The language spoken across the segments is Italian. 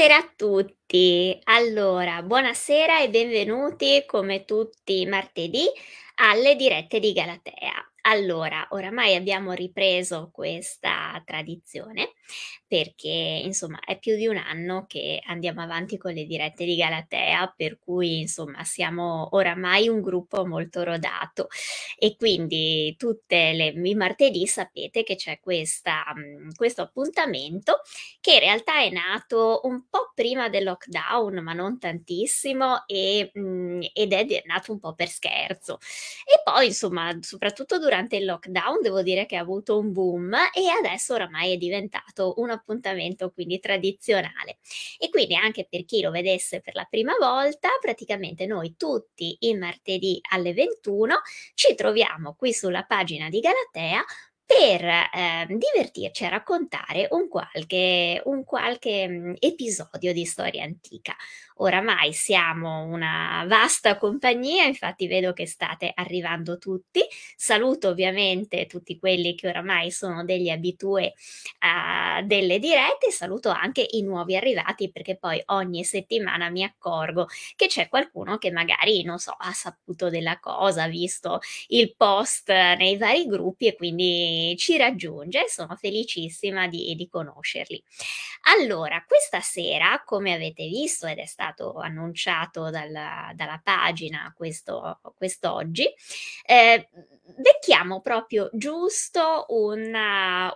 Buonasera a tutti. Allora, buonasera e benvenuti come tutti i martedì alle dirette di Galatea. Allora, oramai abbiamo ripreso questa tradizione perché insomma è più di un anno che andiamo avanti con le dirette di Galatea, per cui insomma siamo oramai un gruppo molto rodato e quindi tutte le i martedì sapete che c'è questa, questo appuntamento che in realtà è nato un po' prima del lockdown, ma non tantissimo e, ed è nato un po' per scherzo. E poi insomma, soprattutto durante il lockdown devo dire che ha avuto un boom e adesso oramai è diventato un appuntamento quindi tradizionale. E quindi anche per chi lo vedesse per la prima volta, praticamente noi tutti i martedì alle 21 ci troviamo qui sulla pagina di Galatea per, ehm, divertirci a raccontare un qualche un qualche, episodio di storia antica. Oramai siamo una vasta compagnia, infatti vedo che state arrivando tutti. Saluto ovviamente tutti quelli che oramai sono degli habitué a delle dirette saluto anche i nuovi arrivati perché poi ogni settimana mi accorgo che c'è qualcuno che magari, non so, ha saputo della cosa, ha visto il post nei vari gruppi e quindi ci raggiunge. Sono felicissima di di conoscerli. Allora, questa sera, come avete visto ed è stato annunciato dalla dalla pagina questo quest'oggi, ehm, becchiamo proprio giusto un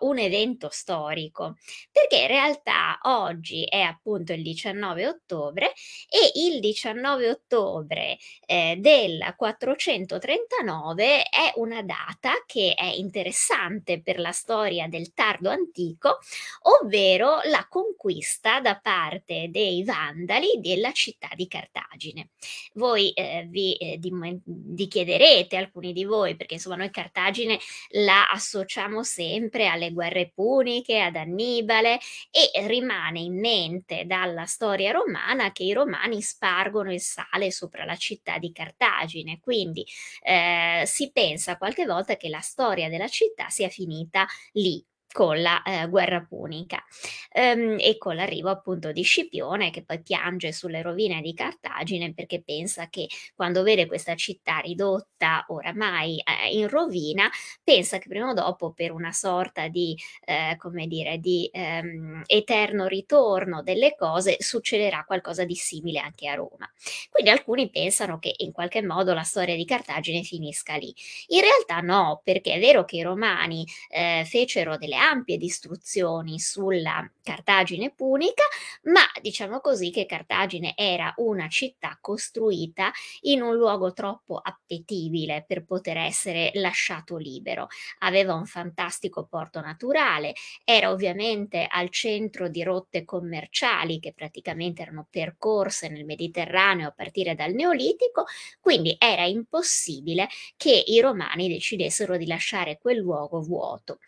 un evento storico, perché in realtà oggi è appunto il 19 ottobre e il 19 ottobre, ehm, del 439 è una data che è interessante per la storia del tardo antico, ovvero la conquista da parte dei Vandali della città di Cartagine. Voi, ehm, vi, ehm, dim vi chiederete, alcuni di voi, perché insomma noi Cartagine la associamo sempre alle guerre puniche, ad Annibale e rimane in mente dalla storia romana che i romani spargono il sale sopra la città di Cartagine, quindi, ehm, si pensa qualche volta che la storia della città sia finita lì con la, ehm, guerra punica, ehm, e con l'arrivo appunto di Scipione che poi piange sulle rovine di Cartagine perché pensa che quando vede questa città ridotta oramai, ehm, in rovina, pensa che prima o dopo per una sorta di, ehm, come dire, di, ehm, eterno ritorno delle cose succederà qualcosa di simile anche a Roma. Quindi alcuni pensano che in qualche modo la storia di Cartagine finisca lì. In realtà no, perché è vero che i romani, ehm, fecero delle ampie distruzioni sulla Cartagine punica, ma diciamo così che Cartagine era una città costruita in un luogo troppo appetibile per poter essere lasciato libero. Aveva un fantastico porto naturale, era ovviamente al centro di rotte commerciali che praticamente erano percorse nel Mediterraneo a partire dal Neolitico, quindi era impossibile che i romani decidessero di lasciare quel luogo vuoto.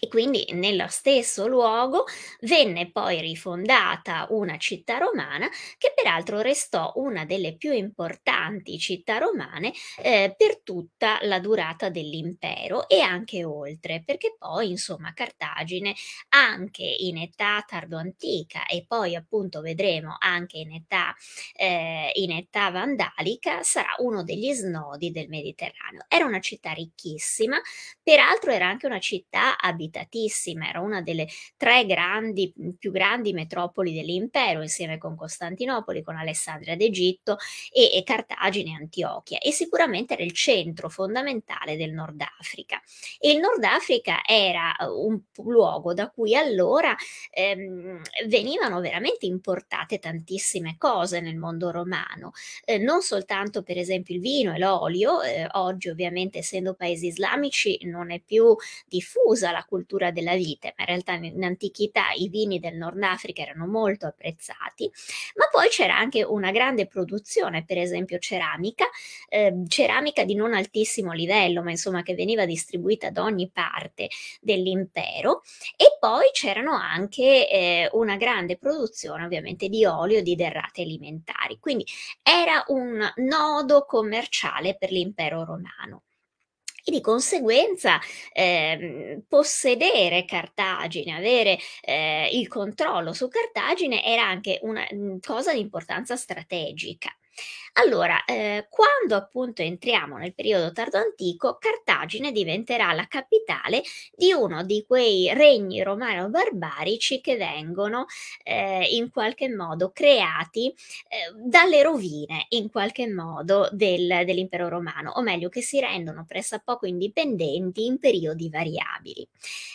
E quindi nello stesso luogo venne poi rifondata una città romana che peraltro restò una delle più importanti città romane, ehm, per tutta la durata dell'impero e anche oltre, perché poi insomma Cartagine anche in età tardo-antica e poi appunto vedremo anche in età ehm, in età vandalica sarà uno degli snodi del Mediterraneo. Era una città ricchissima, peraltro era anche una città abitatissima, era una delle 3 grandi mhmm, più grandi metropoli dell'impero insieme con Costantinopoli, con Alessandria d'Egitto e e Cartagine e Antiochia e sicuramente era il centro fondamentale del Nord Africa. E il Nord Africa era uhm, un luogo da cui allora, ehm, venivano veramente importate tantissime cose nel mondo romano, ehm, non soltanto per esempio il vino e l'olio, ehm, oggi ovviamente essendo paesi islamici non è più diffusa la cultura della vite, ma in realtà in antichità i vini del Nord Africa erano molto apprezzati, ma poi c'era anche una grande produzione, per esempio ceramica, ehm, ceramica di non altissimo livello, ma insomma che veniva distribuita da ogni parte dell'impero e poi c'erano anche, ehm, una grande produzione ovviamente di olio e di derrate alimentari. Quindi era un nodo commerciale per l'impero romano. E di conseguenza ehm, possedere Cartagine, avere eh, il controllo su Cartagine era anche una mh, cosa di importanza strategica. Allora, ehm, quando appunto entriamo nel periodo tardo antico, Cartagine diventerà la capitale di uno di quei regni romano-barbarici che vengono, ehm, in qualche modo creati, ehm, dalle rovine, in qualche modo, del dell'impero romano, o meglio che si rendono pressappoco indipendenti in periodi variabili.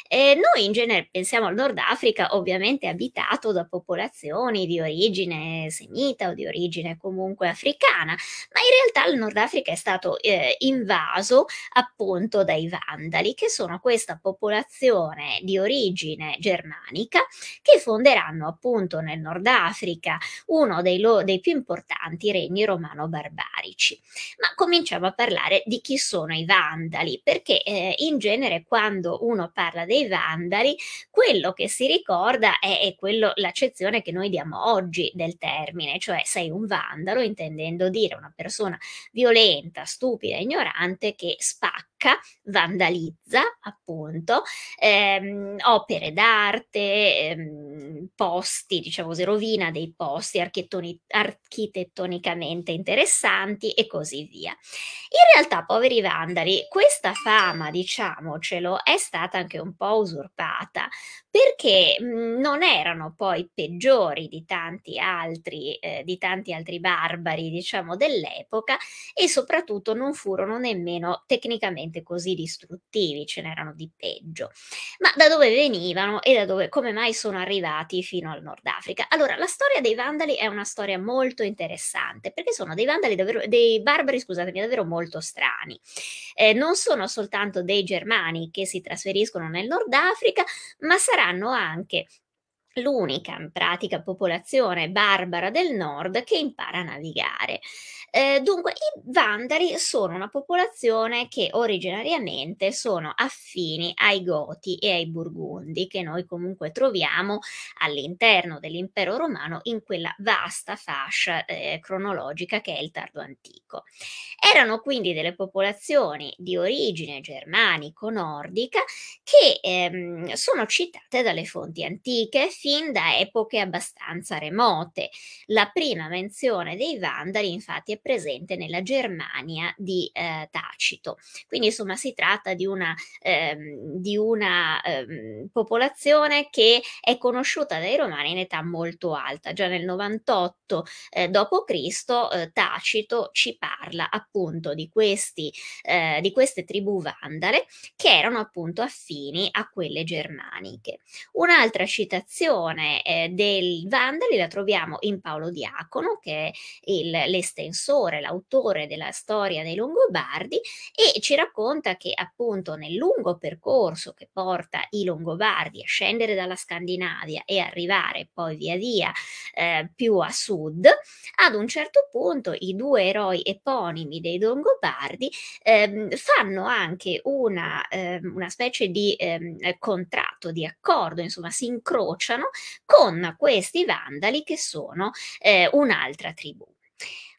Ehm, noi in genere pensiamo al Nord Africa ovviamente abitato da popolazioni di origine semita o di origine comunque africana, ma in realtà il Nord Africa è stato eh, invaso appunto dai Vandali, che sono questa popolazione di origine germanica che fonderanno appunto nel Nord Africa uno dei, lo- dei più importanti regni romano-barbarici. Ma cominciamo a parlare di chi sono i Vandali, perché eh, in genere quando uno parla dei Vandali, quello che si ricorda è, è quello, l'accezione che noi diamo oggi del termine, cioè sei un vandalo intendendo dire una persona violenta, stupida, ignorante che spacca vandalizza appunto ehm, opere d'arte, ehm, posti, diciamo così, rovina dei posti architettonicamente interessanti e così via. In realtà, poveri vandali, questa fama, diciamocelo, è stata anche un po' usurpata perché non erano poi peggiori di tanti altri, eh, di tanti altri barbari, diciamo, dell'epoca e soprattutto non furono nemmeno tecnicamente così distruttivi, ce n'erano di peggio. Ma da dove venivano e da dove, come mai sono arrivati fino al Nord Africa? Allora, la storia dei Vandali è una storia molto interessante perché sono dei Vandali davvero, dei barbari, scusatemi, davvero molto strani. Eh, non sono soltanto dei germani che si trasferiscono nel Nord Africa, ma saranno anche l'unica in pratica popolazione barbara del nord che impara a navigare. Eh, dunque, i Vandali sono una popolazione che originariamente sono affini ai Goti e ai Burgundi, che noi comunque troviamo all'interno dell'impero romano in quella vasta fascia eh, cronologica che è il tardo antico. Erano quindi delle popolazioni di origine germanico-nordica che ehm, sono citate dalle fonti antiche fin da epoche abbastanza remote. La prima menzione dei Vandali infatti è presente nella Germania di eh, Tacito. Quindi insomma si tratta di una, ehm, di una ehm, popolazione che è conosciuta dai romani in età molto alta. Già nel 98 eh, d.C. Eh, Tacito ci parla appunto di, questi, eh, di queste tribù vandale che erano appunto affini a quelle germaniche. Un'altra citazione eh, dei Vandali la troviamo in Paolo Diacono, che è il, l'estensore l'autore, l'autore della storia dei Longobardi e ci racconta che appunto nel lungo percorso che porta i Longobardi a scendere dalla Scandinavia e arrivare poi via via eh, più a sud, ad un certo punto i due eroi eponimi dei Longobardi eh, fanno anche una, eh, una specie di ehm, contratto, di accordo, insomma si incrociano con questi vandali che sono eh, un'altra tribù.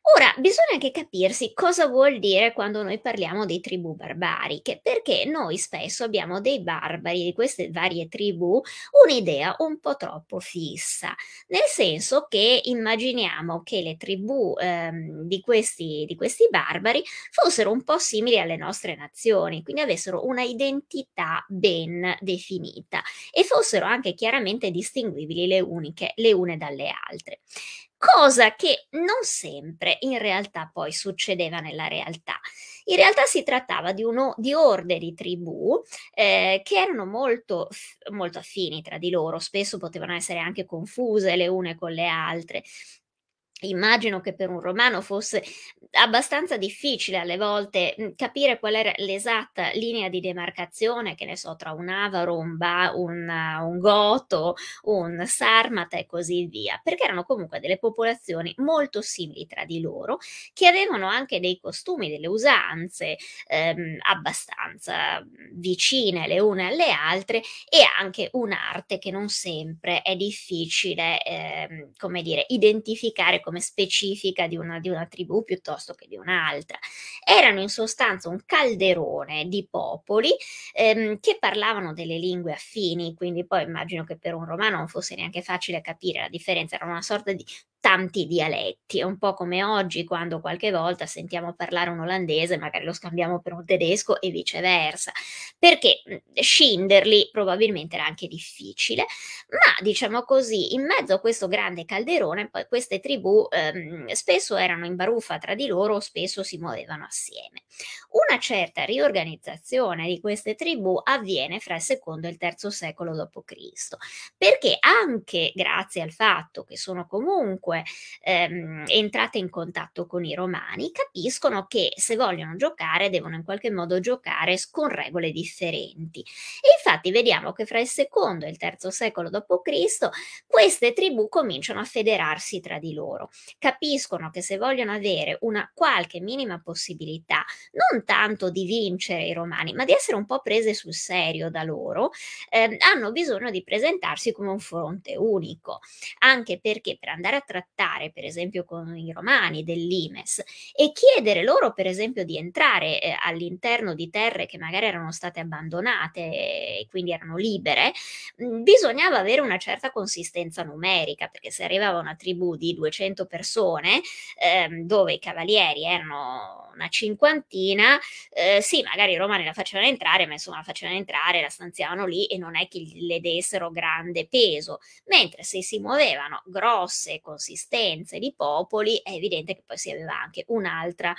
Ora, bisogna anche capirsi cosa vuol dire quando noi parliamo di tribù barbariche, perché noi spesso abbiamo dei barbari di queste varie tribù un'idea un po' troppo fissa, nel senso che immaginiamo che le tribù ehm, di, questi, di questi barbari fossero un po' simili alle nostre nazioni, quindi avessero una identità ben definita e fossero anche chiaramente distinguibili le, uniche, le une dalle altre cosa che non sempre in realtà poi succedeva nella realtà. In realtà si trattava di, uno, di orde tribù eh, che erano molto, molto affini tra di loro, spesso potevano essere anche confuse le une con le altre. Immagino che per un romano fosse abbastanza difficile alle volte capire qual era l'esatta linea di demarcazione, che ne so, tra un avaro, un, ba, un, un goto, un sarmata e così via, perché erano comunque delle popolazioni molto simili tra di loro, che avevano anche dei costumi, delle usanze ehm, abbastanza vicine le une alle altre e anche un'arte che non sempre è difficile, ehm, come dire, identificare come specifica di una, di una tribù piuttosto che di un'altra. Erano in sostanza un calderone di popoli ehm, che parlavano delle lingue affini, quindi poi immagino che per un romano non fosse neanche facile capire la differenza, era una sorta di tanti dialetti, è un po' come oggi quando qualche volta sentiamo parlare un olandese, magari lo scambiamo per un tedesco e viceversa, perché scinderli probabilmente era anche difficile, ma diciamo così, in mezzo a questo grande calderone, poi queste tribù ehm, spesso erano in baruffa tra di loro, spesso si muovevano assieme. Una certa riorganizzazione di queste tribù avviene fra il secondo e il terzo secolo d.C., perché anche grazie al fatto che sono comunque ehm, entrate in contatto con i romani, capiscono che se vogliono giocare devono in qualche modo giocare con regole differenti. E infatti vediamo che fra il secondo e il terzo secolo d.C. queste tribù cominciano a federarsi tra di loro, capiscono che se vogliono avere una qualche minima possibilità, non tanto di vincere i romani, ma di essere un po' prese sul serio da loro, eh, hanno bisogno di presentarsi come un fronte unico, anche perché per andare a trattare trattare per esempio con i romani dell'Imes e chiedere loro per esempio di entrare eh, all'interno di terre che magari erano state abbandonate e quindi erano libere, bisognava avere una certa consistenza numerica perché se arrivava una tribù di 200 persone ehm, dove i cavalieri erano una cinquantina, eh, sì, magari i romani la facevano entrare, ma insomma la facevano entrare, la stanziavano lì e non è che le dessero grande peso, mentre se si muovevano grosse consistenze di popoli, è evidente che poi si aveva anche un'altra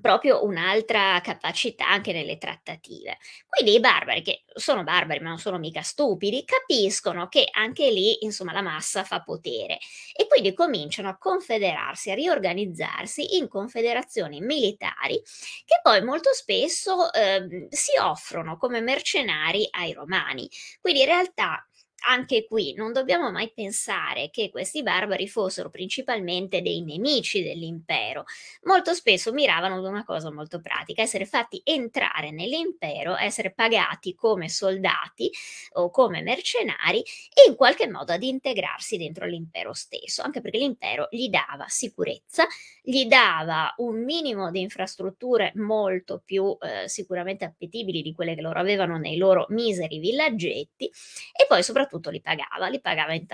proprio un'altra capacità anche nelle trattative. Quindi i barbari, che sono barbari ma non sono mica stupidi, capiscono che anche lì, insomma, la massa fa potere e quindi cominciano a confederarsi, a riorganizzarsi in confederazioni militari che poi molto spesso eh, si offrono come mercenari ai romani. Quindi in realtà anche qui non dobbiamo mai pensare che questi barbari fossero principalmente dei nemici dell'impero. Molto spesso miravano ad una cosa molto pratica, essere fatti entrare nell'impero, essere pagati come soldati o come mercenari e in qualche modo ad integrarsi dentro l'impero stesso, anche perché l'impero gli dava sicurezza, gli dava un minimo di infrastrutture molto più eh, sicuramente appetibili di quelle che loro avevano nei loro miseri villaggetti e poi soprattutto soprattutto li pagava, li pagava in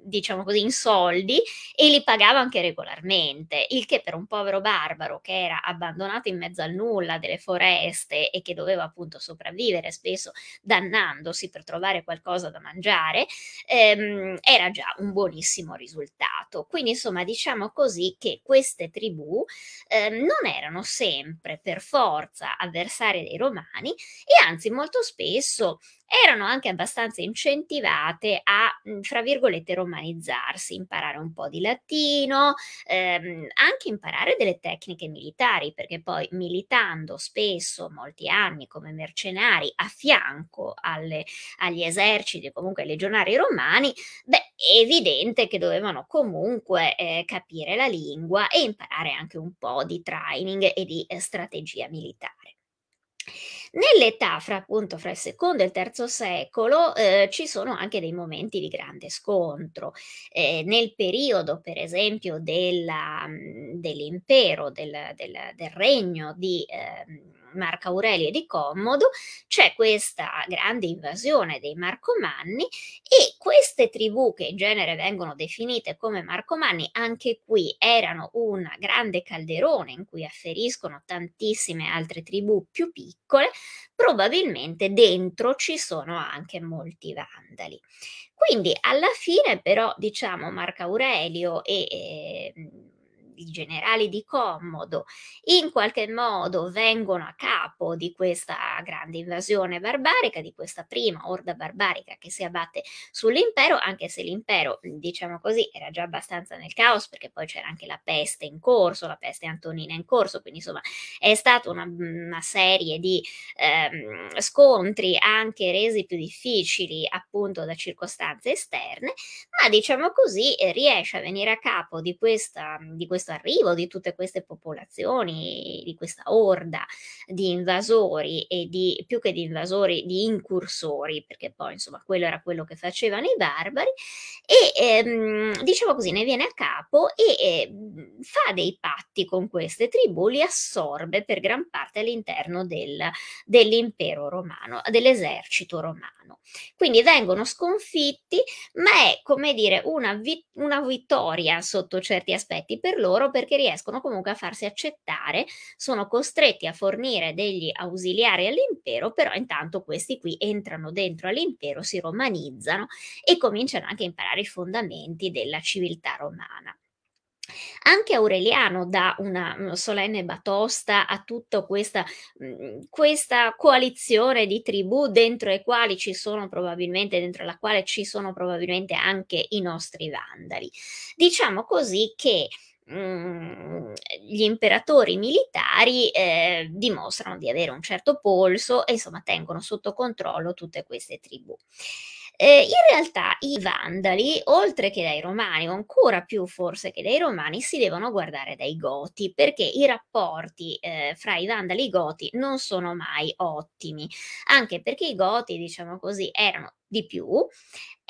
diciamo così in soldi e li pagava anche regolarmente, il che per un povero barbaro che era abbandonato in mezzo al nulla delle foreste e che doveva appunto sopravvivere spesso dannandosi per trovare qualcosa da mangiare, ehm, era già un buonissimo risultato. Quindi insomma diciamo così che queste tribù ehm, non erano sempre per forza avversarie dei romani e anzi molto spesso erano anche abbastanza incentivate a, mhmm, fra virgolette, romanizzarsi, imparare un po' di latino, ehm, anche imparare delle tecniche militari, perché poi militando spesso molti anni come mercenari a fianco alle, agli eserciti, comunque ai legionari romani, beh, è evidente che dovevano comunque eh, capire la lingua e imparare anche un po' di training e di eh, strategia militare. Nell'età fra appunto fra il secondo e il terzo secolo eh, ci sono anche dei momenti di grande scontro. Eh, nel periodo, per esempio, della, dell'impero, del, del, del regno di eh, Marco Aurelio di Commodo, c'è questa grande invasione dei Marcomanni e queste tribù che in genere vengono definite come Marcomanni, anche qui erano un grande calderone in cui afferiscono tantissime altre tribù più piccole, probabilmente dentro ci sono anche molti vandali. Quindi alla fine però diciamo Marco Aurelio e eh, i generali di Commodo in qualche modo vengono a capo di questa grande invasione barbarica, di questa prima orda barbarica che si abbatte sull'impero, anche se l'impero, diciamo così, era già abbastanza nel caos perché poi c'era anche la peste in corso, la peste antonina in corso, quindi insomma è stata una, una serie di ehm, scontri anche resi più difficili appunto da circostanze esterne, ma diciamo così riesce a venire a capo di, questa, di questo questo arrivo di tutte queste popolazioni, di questa orda di invasori e di più che di invasori, di incursori, perché poi insomma quello era quello che facevano i barbari, e ehm, diciamo così ne viene a capo e eh, fa dei patti con queste tribù, li assorbe per gran parte all'interno del, dell'impero romano, dell'esercito romano. Quindi vengono sconfitti, ma è come dire una, vi- una vittoria sotto certi aspetti per loro perché riescono comunque a farsi accettare, sono costretti a fornire degli ausiliari all'impero, però intanto questi qui entrano dentro all'impero, si romanizzano e cominciano anche a imparare i fondamenti della civiltà romana. Anche Aureliano dà una, solenne batosta a tutta questa, mh, questa, coalizione di tribù dentro le quali ci sono probabilmente, dentro la quale ci sono probabilmente anche i nostri vandali. Diciamo così che gli imperatori militari eh, dimostrano di avere un certo polso e insomma tengono sotto controllo tutte queste tribù. Eh, in realtà i Vandali, oltre che dai Romani, o ancora più forse che dai Romani, si devono guardare dai Goti, perché i rapporti eh, fra i Vandali e i Goti non sono mai ottimi, anche perché i Goti, diciamo così, erano di più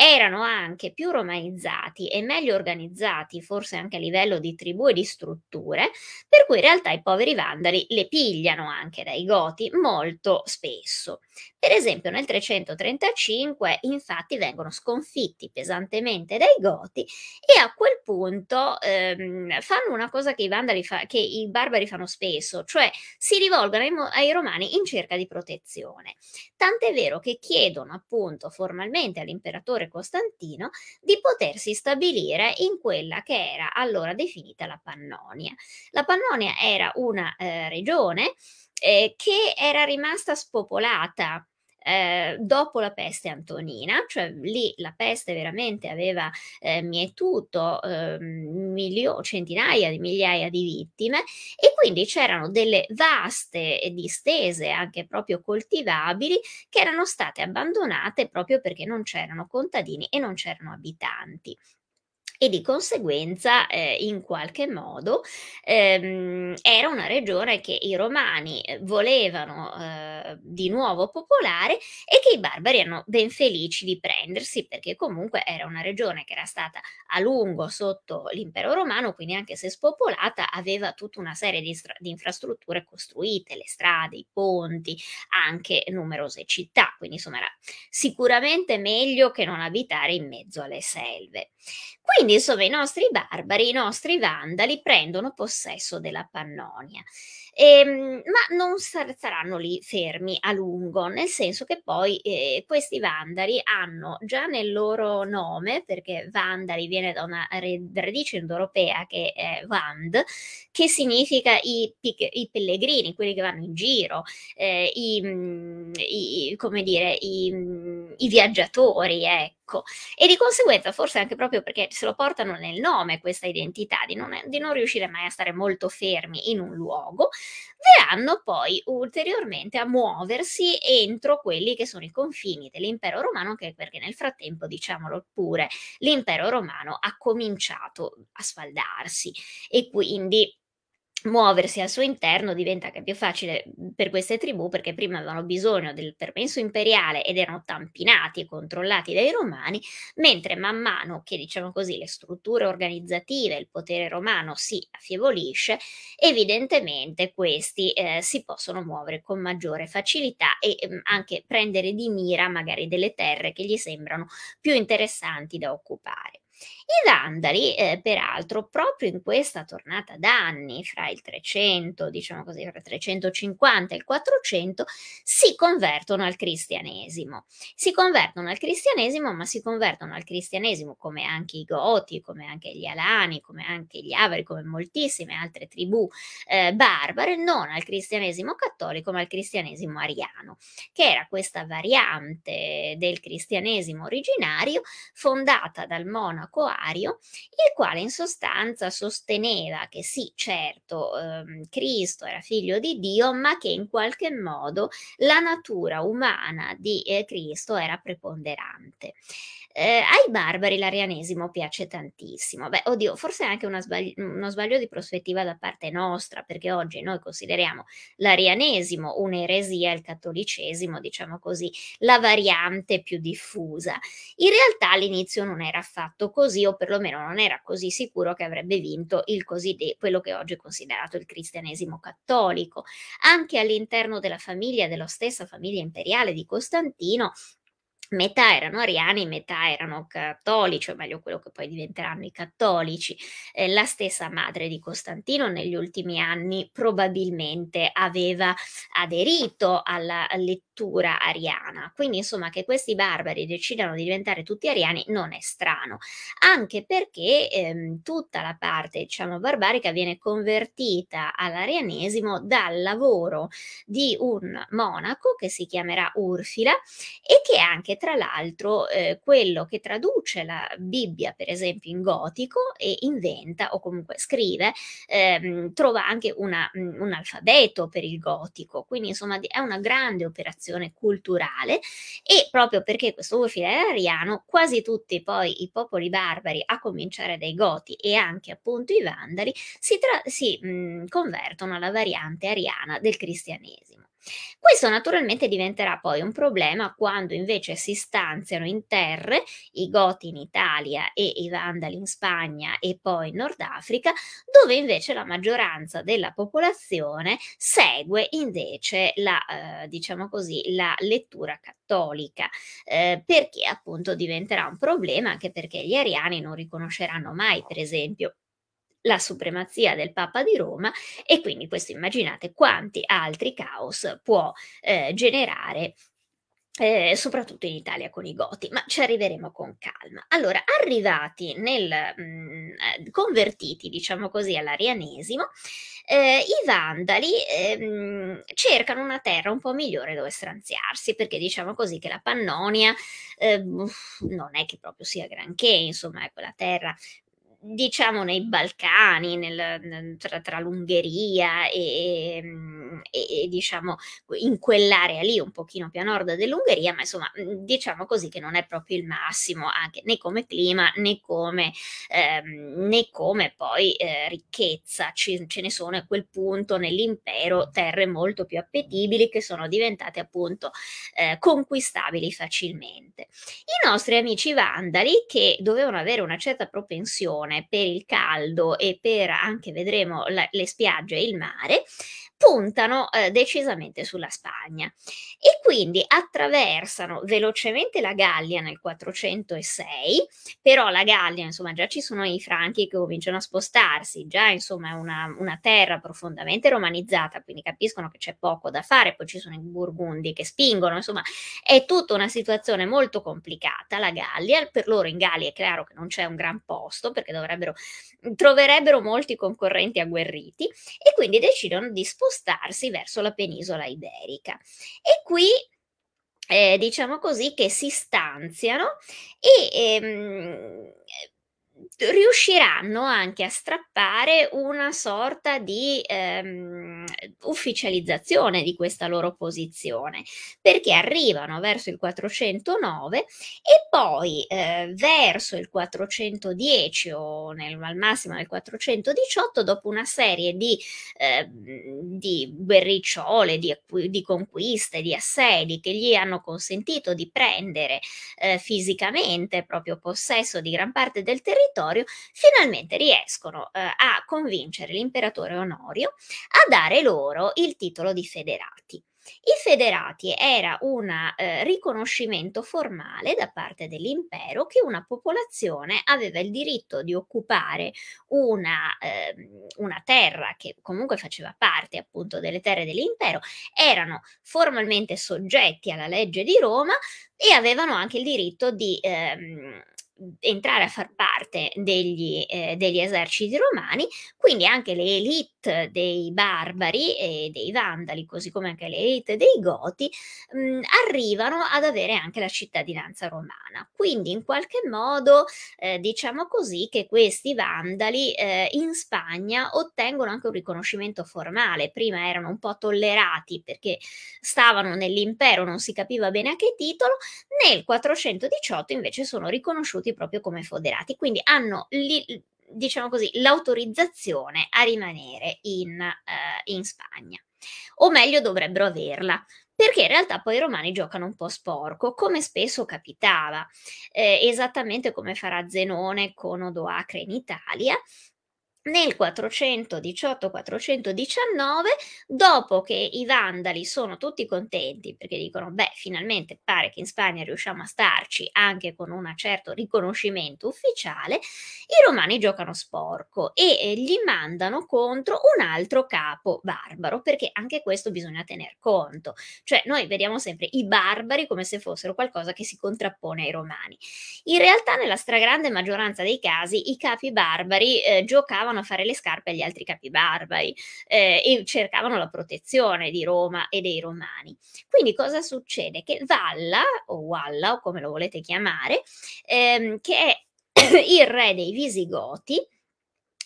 erano anche più romanizzati e meglio organizzati, forse anche a livello di tribù e di strutture, per cui in realtà i poveri vandali le pigliano anche dai goti molto spesso. Per esempio nel 335 infatti vengono sconfitti pesantemente dai goti e a quel punto ehm, fanno una cosa che i, vandali fa- che i barbari fanno spesso, cioè si rivolgono ai, ai romani in cerca di protezione. Tant'è vero che chiedono appunto formalmente all'imperatore Costantino di potersi stabilire in quella che era allora definita la Pannonia. La Pannonia era una eh, regione eh, che era rimasta spopolata eh, dopo la peste antonina, cioè lì la peste veramente aveva eh, mietuto eh, milio- centinaia di migliaia di vittime e quindi c'erano delle vaste distese anche proprio coltivabili che erano state abbandonate proprio perché non c'erano contadini e non c'erano abitanti e di conseguenza eh, in qualche modo ehm, era una regione che i romani eh, volevano eh, di nuovo popolare e che i barbari erano ben felici di prendersi perché comunque era una regione che era stata a lungo sotto l'impero romano, quindi anche se spopolata aveva tutta una serie di, stra- di infrastrutture costruite, le strade, i ponti, anche numerose città, quindi insomma era sicuramente meglio che non abitare in mezzo alle selve. Quindi, insomma, i nostri barbari, i nostri vandali prendono possesso della Pannonia. E, ehm, ma non saranno lì fermi a lungo, nel senso che poi eh, questi vandali hanno già nel loro nome, perché vandali viene da una radice indoeuropea che è vand, che significa i, i pellegrini, quelli che vanno in giro, eh, i, mm, i, come dire, i, mm, i viaggiatori, ecco. E di conseguenza, forse anche proprio perché se lo portano nel nome questa identità, di non, di non riuscire mai a stare molto fermi in un luogo, verranno poi ulteriormente a muoversi entro quelli che sono i confini dell'impero romano, anche perché nel frattempo, diciamolo pure, l'impero romano ha cominciato a sfaldarsi. E quindi muoversi al suo interno diventa anche più facile mhmm, per queste tribù perché prima avevano bisogno del permesso imperiale ed erano tampinati e controllati dai romani, mentre man mano che diciamo così le strutture organizzative, il potere romano si affievolisce, evidentemente questi eh, si possono muovere con maggiore facilità e eh, anche prendere di mira magari delle terre che gli sembrano più interessanti da occupare. I Vandali, eh, peraltro, proprio in questa tornata d'anni, fra il 300, diciamo così, fra il 350 e il 400, si convertono al cristianesimo. Si convertono al cristianesimo, ma si convertono al cristianesimo come anche i Goti, come anche gli Alani, come anche gli Avari, come moltissime altre tribù eh, barbare, non al cristianesimo cattolico, ma al cristianesimo ariano, che era questa variante del cristianesimo originario fondata dal monaco Ario, il quale in sostanza sosteneva che sì, certo, ehm, Cristo era figlio di Dio, ma che in qualche modo la natura umana di eh, Cristo era preponderante. Ehm, ai barbari l'arianesimo piace tantissimo. Beh, oddio, forse è anche una sbagl uno sbaglio di prospettiva da parte nostra, perché oggi noi consideriamo l'arianesimo un'eresia, il cattolicesimo, diciamo così, la variante più diffusa. In realtà all'inizio non era affatto così, o perlomeno non era così sicuro che avrebbe vinto il coside quello che oggi è considerato il cristianesimo cattolico. Anche all'interno della famiglia, della stessa famiglia imperiale di Costantino, metà erano ariani, metà erano cattolici, o meglio quello che poi diventeranno i cattolici. Eh, la stessa madre di Costantino negli ultimi anni probabilmente aveva aderito alla lettura ariana, quindi insomma che questi barbari decidano di diventare tutti ariani non è strano, anche perché ehm, tutta la parte diciamo barbarica viene convertita all'arianesimo dal lavoro di un monaco che si chiamerà Urfila e che anche tra l'altro eh, quello che traduce la Bibbia, per esempio, in gotico e inventa o comunque scrive, ehm, trova anche una, mm, un alfabeto per il gotico, quindi insomma è una grande operazione culturale e proprio perché questo Urfila era ariano, quasi tutti poi i popoli barbari, a cominciare dai Goti e anche appunto i Vandali, si, tra- si mh, mm, convertono alla variante ariana del cristianesimo. Questo naturalmente diventerà poi un problema quando invece si stanziano in terre i Goti in Italia e i Vandali in Spagna e poi in Nord Africa, dove invece la maggioranza della popolazione segue invece la, eh, diciamo così, la lettura cattolica, eh, perché appunto diventerà un problema anche perché gli ariani non riconosceranno mai, per esempio, la supremazia del Papa di Roma e quindi questo immaginate quanti altri caos può eh, generare eh, soprattutto in Italia con i Goti, ma ci arriveremo con calma. Allora, arrivati nel mh, mm, eh, convertiti, diciamo così, all'arianesimo, eh, i Vandali ehm, cercano una terra un po' migliore dove stranziarsi, perché diciamo così che la Pannonia eh, non è che proprio sia granché, insomma, è quella terra diciamo nei Balcani, nel, tra, tra, l'Ungheria e, e, e, diciamo in quell'area lì, un pochino più a nord dell'Ungheria, ma insomma mm, diciamo così che non è proprio il massimo anche né come clima né come, ehm, né come poi eh, ricchezza, ce, ce ne sono a quel punto nell'impero terre molto più appetibili che sono diventate appunto eh, conquistabili facilmente. I nostri amici vandali che dovevano avere una certa propensione passione per il caldo e per anche vedremo la, le spiagge e il mare, puntano eh, decisamente sulla Spagna. E quindi attraversano velocemente la Gallia nel 406, però la Gallia, insomma, già ci sono i franchi che cominciano a spostarsi, già insomma è una, una terra profondamente romanizzata, quindi capiscono che c'è poco da fare, poi ci sono i burgundi che spingono, insomma, è tutta una situazione molto complicata la Gallia, per loro in Gallia è chiaro che non c'è un gran posto perché dovrebbero troverebbero molti concorrenti agguerriti e quindi decidono di spostarsi spostarsi verso la penisola iberica. E qui eh, diciamo così che si stanziano e ehm, riusciranno anche a strappare una sorta di ehm, ufficializzazione di questa loro posizione, perché arrivano verso il 409 e poi eh, verso il 410 o nel, al massimo nel 418, dopo una serie di, eh, di guerricciole, di, di, conquiste, di assedi che gli hanno consentito di prendere eh, fisicamente proprio possesso di gran parte del territorio, finalmente riescono eh, a convincere l'imperatore Onorio a dare loro il titolo di federati. I federati era un eh, riconoscimento formale da parte dell'impero che una popolazione aveva il diritto di occupare una, eh, una, terra che comunque faceva parte appunto delle terre dell'impero, erano formalmente soggetti alla legge di Roma e avevano anche il diritto di ehm, entrare a far parte degli, eh, degli eserciti romani, quindi anche le elite dei barbari e dei vandali, così come anche le elite dei goti, mh, arrivano ad avere anche la cittadinanza romana. Quindi in qualche modo eh, diciamo così che questi vandali eh, in Spagna ottengono anche un riconoscimento formale, prima erano un po' tollerati perché stavano nell'impero, non si capiva bene a che titolo, nel 418 invece sono riconosciuti proprio come foderati, quindi hanno li, diciamo così, l'autorizzazione a rimanere in, eh, in Spagna. O meglio, dovrebbero averla, perché in realtà poi i romani giocano un po' sporco, come spesso capitava, eh, esattamente come farà Zenone con Odoacre in Italia, nel 418-419, dopo che i vandali sono tutti contenti perché dicono, beh, finalmente pare che in Spagna riusciamo a starci anche con un certo riconoscimento ufficiale, i romani giocano sporco e eh, gli mandano contro un altro capo barbaro, perché anche questo bisogna tener conto. Cioè, noi vediamo sempre i barbari come se fossero qualcosa che si contrappone ai romani. In realtà, nella stragrande maggioranza dei casi, i capi barbari eh, giocavano a fare le scarpe agli altri capi barbari eh, e cercavano la protezione di Roma e dei romani. Quindi cosa succede? Che Valla, o Walla, o come lo volete chiamare, ehm, che è il re dei Visigoti,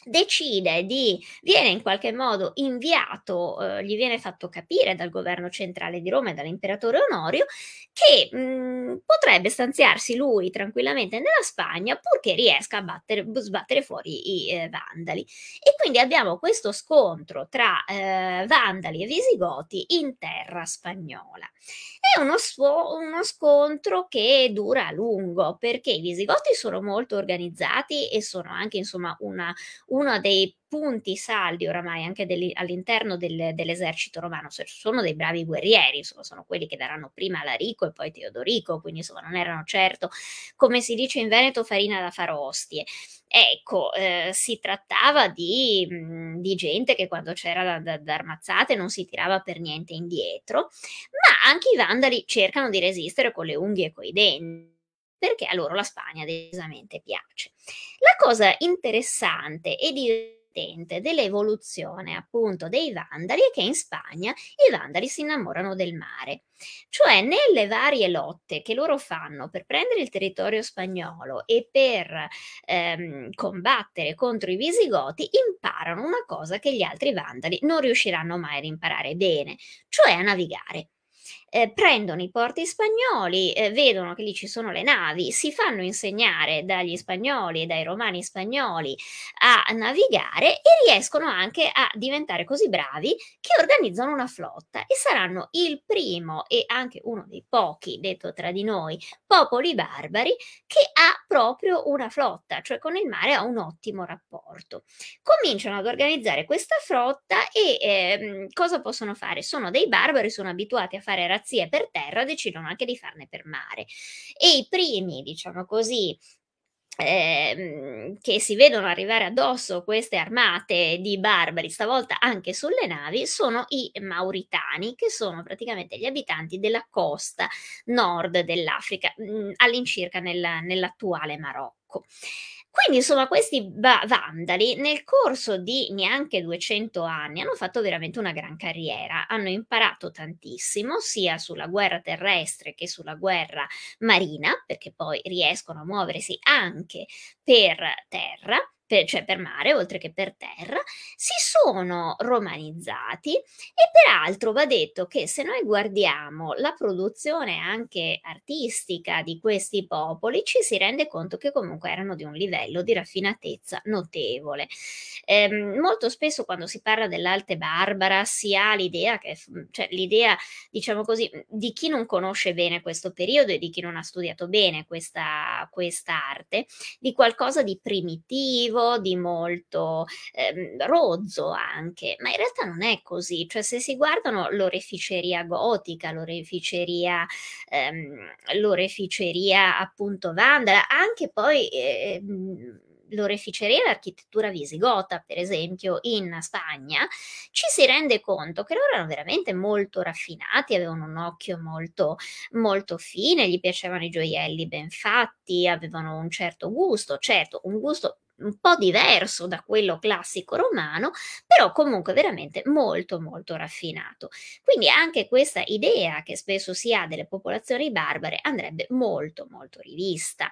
decide di, viene in qualche modo inviato, eh, gli viene fatto capire dal governo centrale di Roma e dall'imperatore Onorio che mh, mm, potrebbe stanziarsi lui tranquillamente nella Spagna purché riesca a battere, sbattere fuori i eh, Vandali. E quindi abbiamo questo scontro tra eh, Vandali e Visigoti in terra spagnola. È uno, sfo- uno scontro che dura a lungo perché i Visigoti sono molto organizzati e sono anche insomma una, uno dei punti saldi oramai anche all'interno del, dell'esercito romano, sono dei bravi guerrieri, insomma, sono quelli che daranno prima Larico e poi Teodorico, quindi insomma non erano certo, come si dice in Veneto, farina da far ostie. Ecco, eh, si trattava di, di, gente che quando c'era da, da, da armazzate non si tirava per niente indietro, ma anche i vandali cercano di resistere con le unghie e coi denti perché a loro la Spagna decisamente piace. La cosa interessante e di dell'evoluzione appunto dei Vandali è che in Spagna i Vandali si innamorano del mare. Cioè nelle varie lotte che loro fanno per prendere il territorio spagnolo e per ehm, combattere contro i Visigoti, imparano una cosa che gli altri Vandali non riusciranno mai ad imparare bene, cioè a navigare eh, prendono i porti spagnoli, eh, vedono che lì ci sono le navi, si fanno insegnare dagli spagnoli e dai romani spagnoli a navigare e riescono anche a diventare così bravi che organizzano una flotta e saranno il primo e anche uno dei pochi, detto tra di noi, popoli barbari che ha proprio una flotta, cioè con il mare ha un ottimo rapporto. Cominciano ad organizzare questa flotta e eh, cosa possono fare? Sono dei barbari, sono abituati a fare razzie per terra, decidono anche di farne per mare. E i primi, diciamo così, eh, che si vedono arrivare addosso queste armate di barbari, stavolta anche sulle navi, sono i Mauritani, che sono praticamente gli abitanti della costa nord dell'Africa, mh, mm, all'incirca nel, nell'attuale Marocco. Quindi insomma questi ba- vandali nel corso di neanche 200 anni hanno fatto veramente una gran carriera, hanno imparato tantissimo sia sulla guerra terrestre che sulla guerra marina, perché poi riescono a muoversi anche per terra per, cioè per mare oltre che per terra, si sono romanizzati e peraltro va detto che se noi guardiamo la produzione anche artistica di questi popoli ci si rende conto che comunque erano di un livello di raffinatezza notevole. Eh, molto spesso quando si parla dell'arte barbara si ha l'idea che, cioè l'idea, diciamo così, di chi non conosce bene questo periodo e di chi non ha studiato bene questa, questa arte, di qualcosa di primitivo, di molto ehm, rozzo anche, ma in realtà non è così, cioè se si guardano l'oreficeria gotica, l'oreficeria, ehm, l'oreficeria appunto vandala, anche poi... Eh, l'oreficeria e l'architettura visigota, per esempio in Spagna, ci si rende conto che loro erano veramente molto raffinati, avevano un occhio molto, molto fine, gli piacevano i gioielli ben fatti, avevano un certo gusto, certo, un gusto un po' diverso da quello classico romano, però comunque veramente molto molto raffinato. Quindi anche questa idea che spesso si ha delle popolazioni barbare andrebbe molto molto rivista,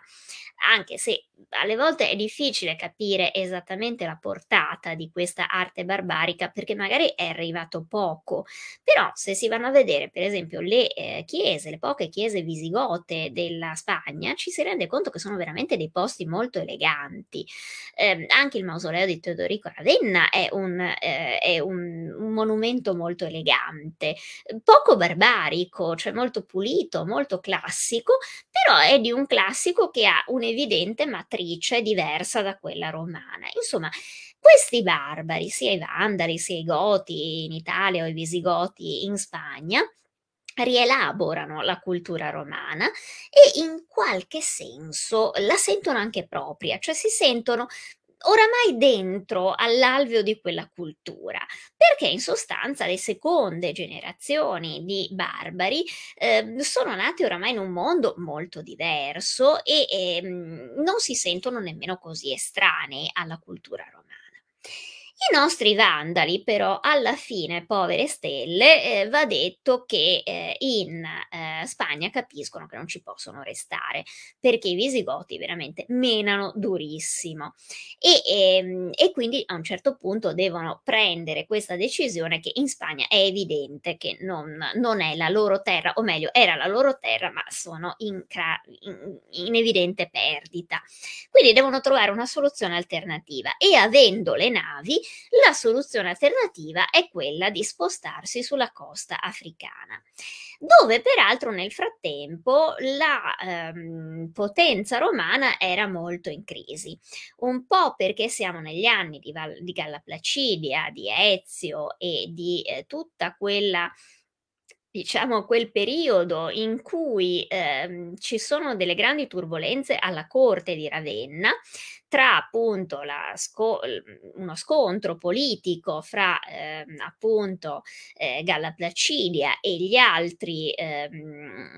anche se alle volte è difficile capire esattamente la portata di questa arte barbarica perché magari è arrivato poco, però se si vanno a vedere per esempio le eh, chiese, le poche chiese visigote della Spagna, ci si rende conto che sono veramente dei posti molto eleganti. Eh, anche il mausoleo di Teodorico Ravenna è un, eh, è un, monumento molto elegante, poco barbarico, cioè molto pulito, molto classico, però è di un classico che ha un'evidente matrice diversa da quella romana. Insomma, questi barbari, sia i vandali sia i goti in Italia o i visigoti in Spagna, rielaborano la cultura romana e in qualche senso la sentono anche propria, cioè si sentono oramai dentro all'alveo di quella cultura, perché in sostanza le seconde generazioni di barbari eh, sono nati oramai in un mondo molto diverso e eh, non si sentono nemmeno così estranei alla cultura romana. I nostri vandali, però, alla fine, povere stelle, eh, va detto che eh, in eh, Spagna capiscono che non ci possono restare perché i visigoti veramente menano durissimo e, ehm, e quindi a un certo punto devono prendere questa decisione che in Spagna è evidente che non, non è la loro terra, o meglio, era la loro terra, ma sono in, in, in evidente perdita. Quindi devono trovare una soluzione alternativa e avendo le navi la soluzione alternativa è quella di spostarsi sulla costa africana, dove peraltro nel frattempo la ehm, potenza romana era molto in crisi, un po' perché siamo negli anni di, Val- di Galla Placidia, di Ezio e di eh, tutta quella diciamo quel periodo in cui ehm, ci sono delle grandi turbulenze alla corte di Ravenna, tra appunto sco- uno scontro politico fra eh, appunto eh, Galla Placidia e gli altri eh,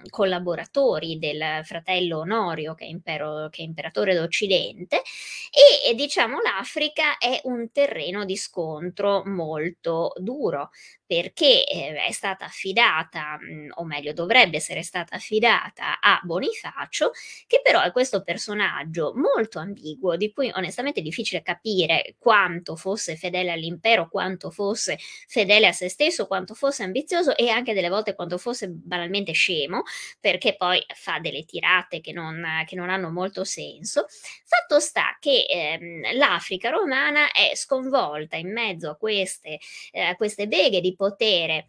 collaboratori del fratello Onorio che è, impero- che è imperatore d'Occidente e, e diciamo l'Africa è un terreno di scontro molto duro perché eh, è stata affidata, mh, o meglio dovrebbe essere stata affidata a Bonifacio, che però è questo personaggio molto ambiguo, di cui onestamente è difficile capire quanto fosse fedele all'impero, quanto fosse fedele a se stesso, quanto fosse ambizioso e anche delle volte quanto fosse banalmente scemo, perché poi fa delle tirate che non, che non hanno molto senso. Fatto sta che ehm, l'Africa romana è sconvolta in mezzo a queste, eh, queste beghe di potere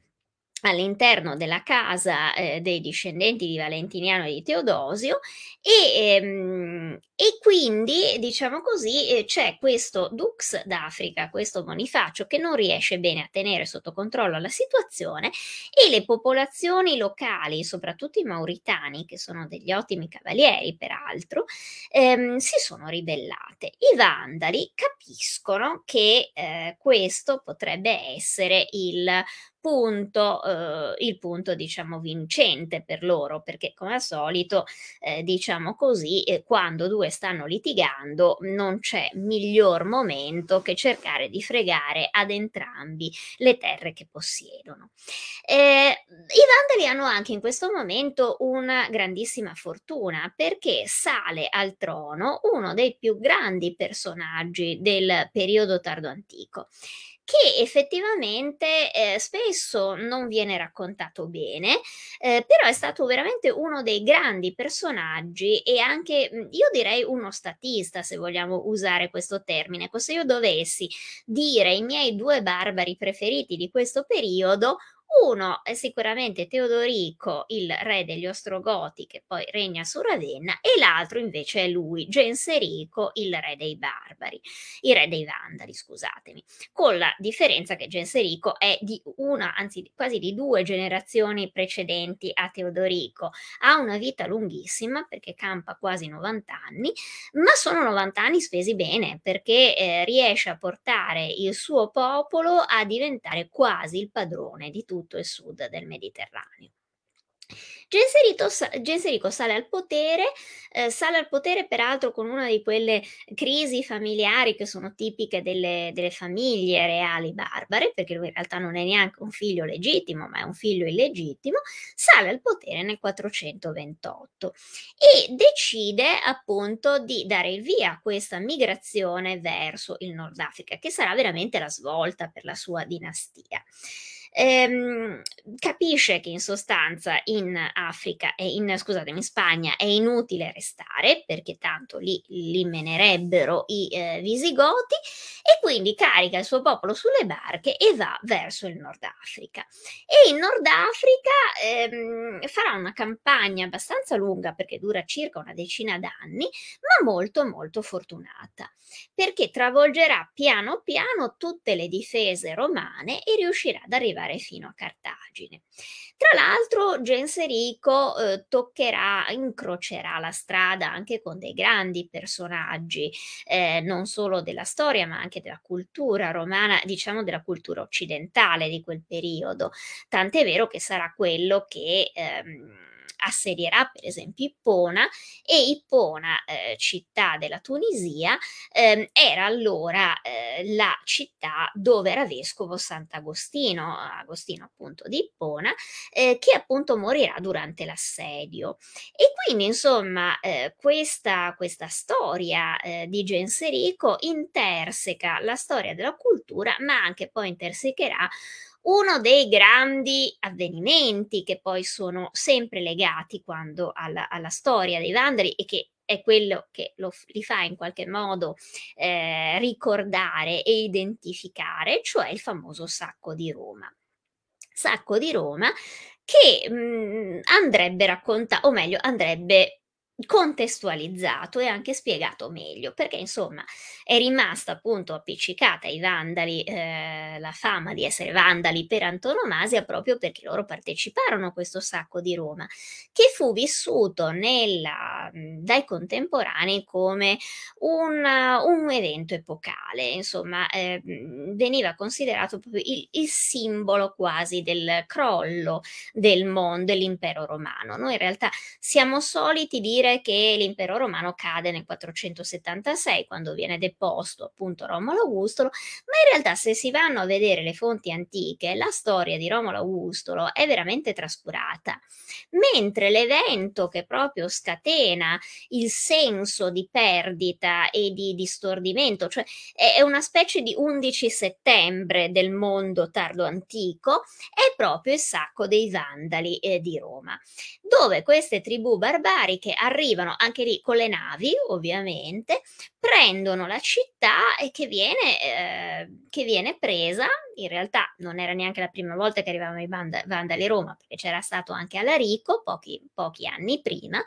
all'interno della casa eh, dei discendenti di Valentiniano e di Teodosio e, ehm, e quindi diciamo così eh, c'è questo Dux d'Africa, questo Bonifacio che non riesce bene a tenere sotto controllo la situazione e le popolazioni locali, soprattutto i mauritani che sono degli ottimi cavalieri peraltro, ehm, si sono ribellate. I vandali capiscono che eh, questo potrebbe essere il punto, eh, il punto diciamo vincente per loro, perché come al solito, eh, diciamo così, eh, quando due stanno litigando non c'è miglior momento che cercare di fregare ad entrambi le terre che possiedono. Eh, I Vandali hanno anche in questo momento una grandissima fortuna perché sale al trono uno dei più grandi personaggi del periodo tardo antico che effettivamente eh, spesso non viene raccontato bene, eh, però è stato veramente uno dei grandi personaggi e anche, mhmm, io direi uno statista, se vogliamo usare questo termine. Se io dovessi dire i miei due barbari preferiti di questo periodo, Uno è sicuramente Teodorico, il re degli Ostrogoti che poi regna su Ravenna e l'altro invece è lui, Genserico, il re dei barbari, il re dei Vandali, scusatemi, con la differenza che Genserico è di una, anzi quasi di due generazioni precedenti a Teodorico, ha una vita lunghissima perché campa quasi 90 anni, ma sono 90 anni spesi bene perché eh, riesce a portare il suo popolo a diventare quasi il padrone di tutto il sud del Mediterraneo. Genserito, Genserico sale al potere, eh, sale al potere peraltro con una di quelle crisi familiari che sono tipiche delle, delle, famiglie reali barbare, perché lui in realtà non è neanche un figlio legittimo, ma è un figlio illegittimo, sale al potere nel 428 e decide appunto di dare il via a questa migrazione verso il Nord Africa, che sarà veramente la svolta per la sua dinastia ehm, capisce che in sostanza in Africa e in, scusatemi, in Spagna è inutile restare perché tanto lì li menerebbero i eh, visigoti e quindi carica il suo popolo sulle barche e va verso il Nord Africa. E in Nord Africa ehm, farà una campagna abbastanza lunga perché dura circa una decina d'anni, ma molto molto fortunata perché travolgerà piano piano tutte le difese romane e riuscirà ad arrivare arrivare fino a Cartagine. Tra l'altro Genserico eh, toccherà, incrocerà la strada anche con dei grandi personaggi, eh, non solo della storia ma anche della cultura romana, diciamo della cultura occidentale di quel periodo, tant'è vero che sarà quello che... Ehm, assedierà per esempio Ippona e Ippona, eh, città della Tunisia, ehm, era allora eh, la città dove era vescovo Sant'Agostino, Agostino appunto di Ippona, eh, che appunto morirà durante l'assedio. E quindi insomma eh, questa, questa storia eh, di Genserico interseca la storia della cultura, ma anche poi intersecherà uno dei grandi avvenimenti che poi sono sempre legati quando alla, alla storia dei Vandali e che è quello che lo, li fa in qualche modo eh, ricordare e identificare, cioè il famoso sacco di Roma. Sacco di Roma che mh, mm, andrebbe raccontato, o meglio, andrebbe contestualizzato e anche spiegato meglio, perché insomma è rimasta appunto appiccicata ai vandali eh, la fama di essere vandali per antonomasia proprio perché loro parteciparono a questo sacco di Roma, che fu vissuto nella, dai contemporanei come un, un evento epocale, insomma eh, veniva considerato proprio il, il simbolo quasi del crollo del mondo, dell'impero romano. Noi in realtà siamo soliti dire dire che l'impero romano cade nel 476 quando viene deposto appunto Romolo Augustolo, ma in realtà se si vanno a vedere le fonti antiche, la storia di Romolo Augustolo è veramente trascurata, mentre l'evento che proprio scatena il senso di perdita e di distordimento, cioè è una specie di 11 settembre del mondo tardo antico, è proprio il sacco dei Vandali eh, di Roma, dove queste tribù barbariche arrivano arrivano anche lì con le navi, ovviamente, prendono la città e che viene, eh, che viene presa. In realtà non era neanche la prima volta che arrivavano i Vand- Vandali Roma, perché c'era stato anche Alarico pochi, pochi anni prima.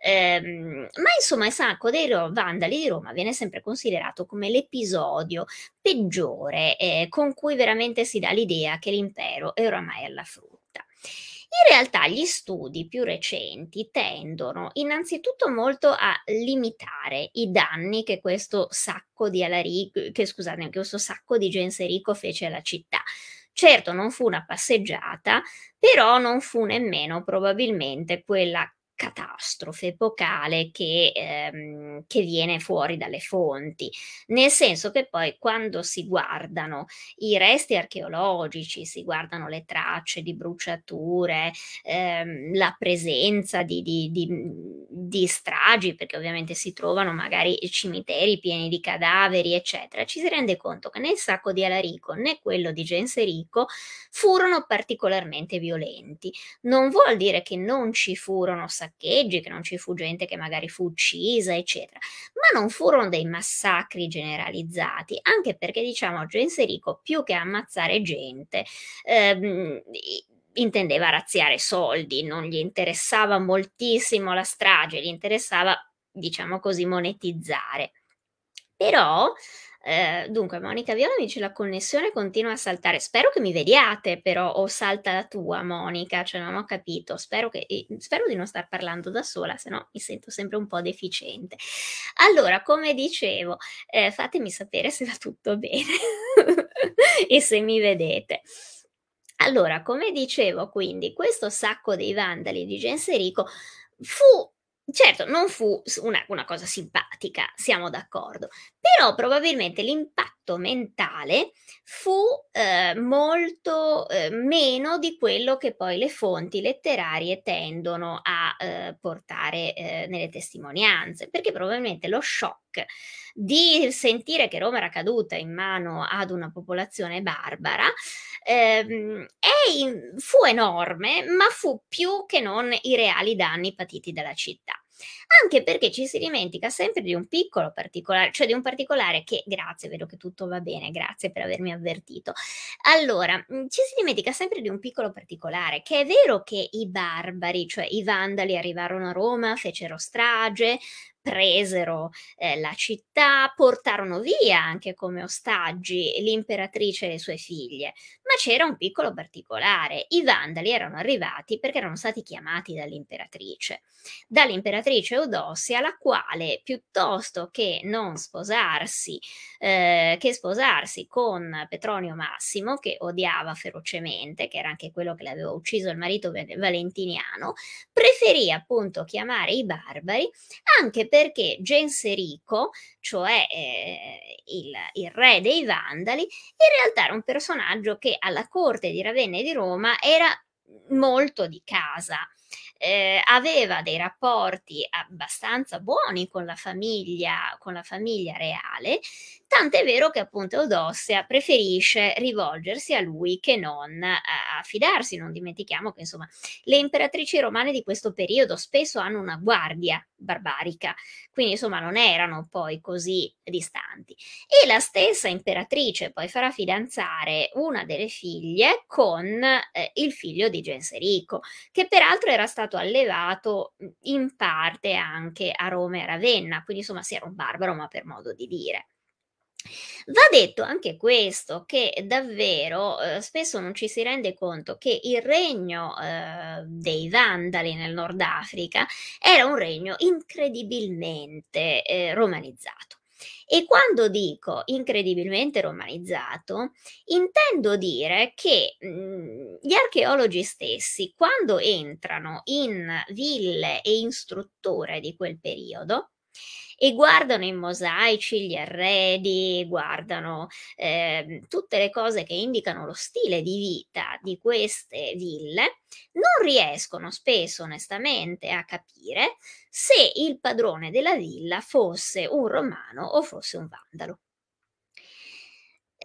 Ehm, ma insomma il sacco dei Vandali di Roma viene sempre considerato come l'episodio peggiore eh, con cui veramente si dà l'idea che l'impero è oramai alla frutta. In realtà gli studi più recenti tendono innanzitutto molto a limitare i danni che questo sacco di Alarico, che scusate, che questo sacco di Genserico fece alla città. Certo non fu una passeggiata, però non fu nemmeno probabilmente quella catastrofe epocale che, ehm, che, viene fuori dalle fonti, nel senso che poi quando si guardano i resti archeologici, si guardano le tracce di bruciature, ehm, la presenza di, di, di, di, stragi, perché ovviamente si trovano magari cimiteri pieni di cadaveri, eccetera, ci si rende conto che né il sacco di Alarico né quello di Genserico furono particolarmente violenti. Non vuol dire che non ci furono saccheggi, che non ci fu gente che magari fu uccisa, eccetera, ma non furono dei massacri generalizzati, anche perché diciamo Genserico più che ammazzare gente ehm, intendeva razziare soldi, non gli interessava moltissimo la strage, gli interessava, diciamo così, monetizzare. Però eh, dunque, Monica Viola mi dice la connessione continua a saltare. Spero che mi vediate, però, o salta la tua, Monica, cioè non ho capito. Spero, che, spero di non star parlando da sola, se no mi sento sempre un po' deficiente. Allora, come dicevo, eh, fatemi sapere se va tutto bene e se mi vedete. Allora, come dicevo, quindi, questo sacco dei vandali di Genserico fu Certo, non fu una, una, cosa simpatica, siamo d'accordo, però probabilmente l'impatto mentale fu eh, molto eh, meno di quello che poi le fonti letterarie tendono a eh, portare eh, nelle testimonianze, perché probabilmente lo shock di sentire che Roma era caduta in mano ad una popolazione barbara ehm, in, fu enorme, ma fu più che non i reali danni patiti dalla città anche perché ci si dimentica sempre di un piccolo particolare, cioè di un particolare che, grazie, vedo che tutto va bene, grazie per avermi avvertito. Allora, mm, ci si dimentica sempre di un piccolo particolare, che è vero che i barbari, cioè i vandali arrivarono a Roma, fecero strage, presero eh, la città, portarono via anche come ostaggi l'imperatrice e le sue figlie. Ma c'era un piccolo particolare, i vandali erano arrivati perché erano stati chiamati dall'imperatrice, dall'imperatrice Eudossia, la quale piuttosto che non sposarsi, eh, che sposarsi con Petronio Massimo, che odiava ferocemente, che era anche quello che le aveva ucciso il marito Valentiniano, preferì appunto chiamare i barbari anche perché Genserico, cioè eh, il, il, re dei Vandali, in realtà era un personaggio che alla corte di Ravenna e di Roma era molto di casa. Eh, aveva dei rapporti abbastanza buoni con la famiglia, con la famiglia reale, tant'è vero che appunto Eudossia preferisce rivolgersi a lui che non a, a fidarsi. Non dimentichiamo che insomma le imperatrici romane di questo periodo spesso hanno una guardia barbarica, quindi insomma non erano poi così distanti. E la stessa imperatrice poi farà fidanzare una delle figlie con eh, il figlio di Genserico, che peraltro era stato allevato in parte anche a Roma e a Ravenna, quindi insomma si era un barbaro, ma per modo di dire. Va detto anche questo, che davvero eh, spesso non ci si rende conto che il regno eh, dei Vandali nel Nord Africa era un regno incredibilmente eh, romanizzato. E quando dico incredibilmente romanizzato, intendo dire che mh, mhmm, gli archeologi stessi, quando entrano in ville e in strutture di quel periodo, e guardano i mosaici, gli arredi, guardano eh, tutte le cose che indicano lo stile di vita di queste ville, non riescono spesso onestamente a capire se il padrone della villa fosse un romano o fosse un vandalo.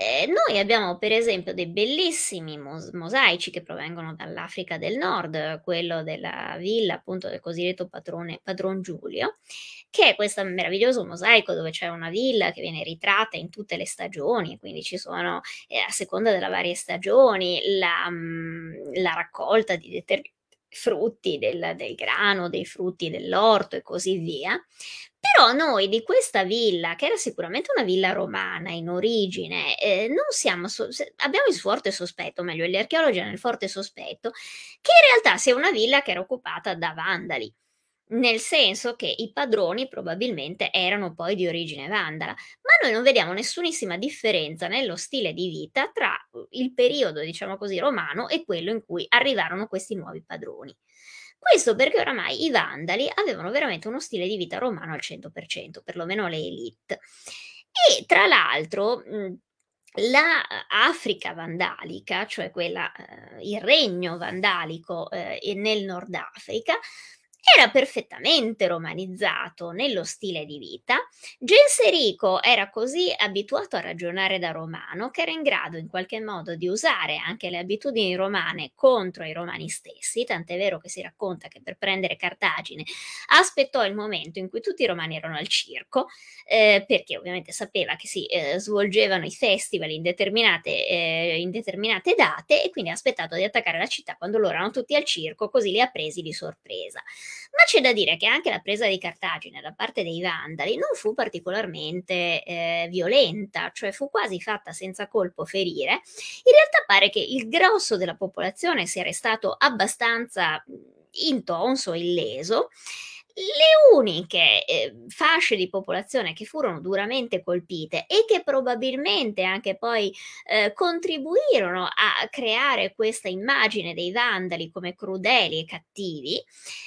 Eh, noi abbiamo per esempio dei bellissimi mos- mosaici che provengono dall'Africa del Nord, quello della villa appunto del cosiddetto patrone, padron Giulio, che è questo meraviglioso mosaico dove c'è una villa che viene ritratta in tutte le stagioni, quindi ci sono eh, a seconda delle varie stagioni la, mh, mm, la raccolta di determinati frutti del, del grano, dei frutti dell'orto e così via, però noi di questa villa, che era sicuramente una villa romana in origine, eh, non siamo so- abbiamo il forte sospetto, meglio gli archeologi hanno il forte sospetto, che in realtà sia una villa che era occupata da vandali nel senso che i padroni probabilmente erano poi di origine vandala, ma noi non vediamo nessunissima differenza nello stile di vita tra il periodo, diciamo così, romano e quello in cui arrivarono questi nuovi padroni. Questo perché oramai i vandali avevano veramente uno stile di vita romano al 100%, perlomeno le elite. E tra l'altro, la Africa vandalica, cioè quella, eh, il regno vandalico eh, nel Nord Africa, era perfettamente romanizzato nello stile di vita. Genserico era così abituato a ragionare da romano che era in grado in qualche modo di usare anche le abitudini romane contro i romani stessi, tant'è vero che si racconta che per prendere Cartagine aspettò il momento in cui tutti i romani erano al circo, eh, perché ovviamente sapeva che si eh, svolgevano i festival in determinate, eh, in determinate date e quindi ha aspettato di attaccare la città quando loro erano tutti al circo, così li ha presi di sorpresa. Ma c'è da dire che anche la presa di Cartagine da parte dei Vandali non fu particolarmente eh, violenta, cioè fu quasi fatta senza colpo ferire. In realtà pare che il grosso della popolazione sia restato abbastanza intonso, illeso le uniche eh, fasce di popolazione che furono duramente colpite e che probabilmente anche poi eh, contribuirono a creare questa immagine dei vandali come crudeli e cattivi,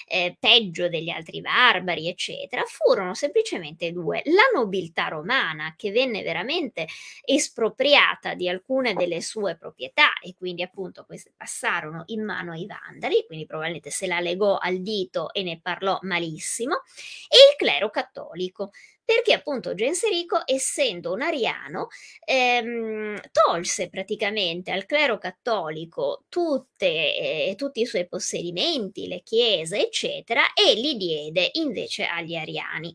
eh, peggio degli altri barbari, eccetera, furono semplicemente due. La nobiltà romana che venne veramente espropriata di alcune delle sue proprietà e quindi appunto queste passarono in mano ai vandali, quindi probabilmente se la legò al dito e ne parlò malissimo benissimo, e il clero cattolico, perché appunto Genserico, essendo un ariano, ehm, tolse praticamente al clero cattolico tutte, eh, tutti i suoi possedimenti, le chiese, eccetera, e li diede invece agli ariani.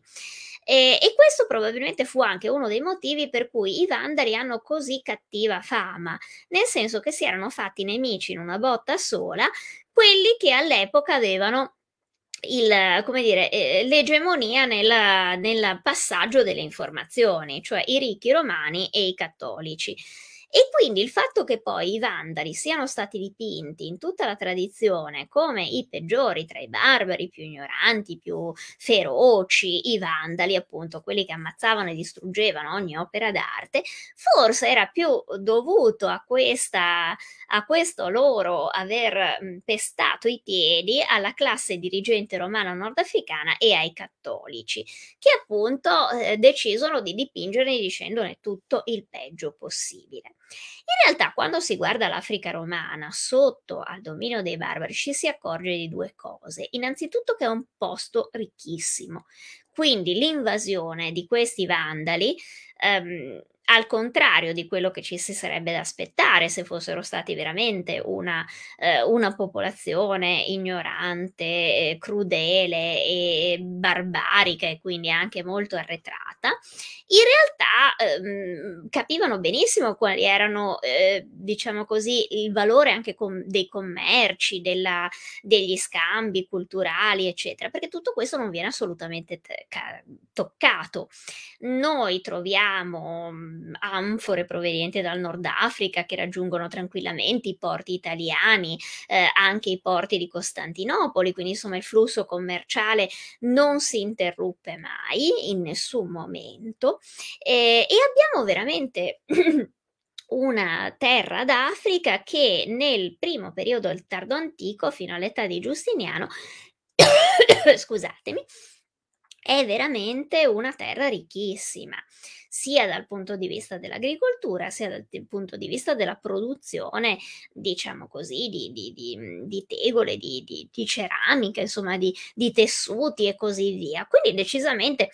E, e, questo probabilmente fu anche uno dei motivi per cui i Vandali hanno così cattiva fama, nel senso che si erano fatti nemici in una botta sola quelli che all'epoca avevano il, come dire, eh, l'egemonia nel passaggio delle informazioni, cioè i ricchi romani e i cattolici. E quindi il fatto che poi i vandali siano stati dipinti in tutta la tradizione come i peggiori tra i barbari, i più ignoranti, i più feroci, i vandali, appunto quelli che ammazzavano e distruggevano ogni opera d'arte, forse era più dovuto a, questa, a questo loro aver pestato i piedi alla classe dirigente romana nordafricana e ai cattolici, che appunto eh, decisono di dipingere dicendone tutto il peggio possibile. In realtà, quando si guarda l'Africa romana sotto al dominio dei barbari, ci si accorge di due cose. Innanzitutto che è un posto ricchissimo, quindi l'invasione di questi vandali ehm, al contrario di quello che ci si sarebbe da aspettare se fossero stati veramente una, eh, una popolazione ignorante, eh, crudele e barbarica e quindi anche molto arretrata, in realtà ehm, capivano benissimo quali erano, eh, diciamo così, il valore anche com- dei commerci, della, degli scambi culturali, eccetera, perché tutto questo non viene assolutamente t- ca- toccato. Noi troviamo anfore provenienti dal Nord Africa che raggiungono tranquillamente i porti italiani, eh, anche i porti di Costantinopoli, quindi insomma il flusso commerciale non si interruppe mai in nessun momento. Eh, e abbiamo veramente una terra d'Africa che nel primo periodo del tardo antico fino all'età di Giustiniano scusatemi è veramente una terra ricchissima, sia dal punto di vista dell'agricoltura, sia dal punto di vista della produzione, diciamo così, di, di, di, di tegole, di, ceramica, insomma, di tessuti e così via. Quindi decisamente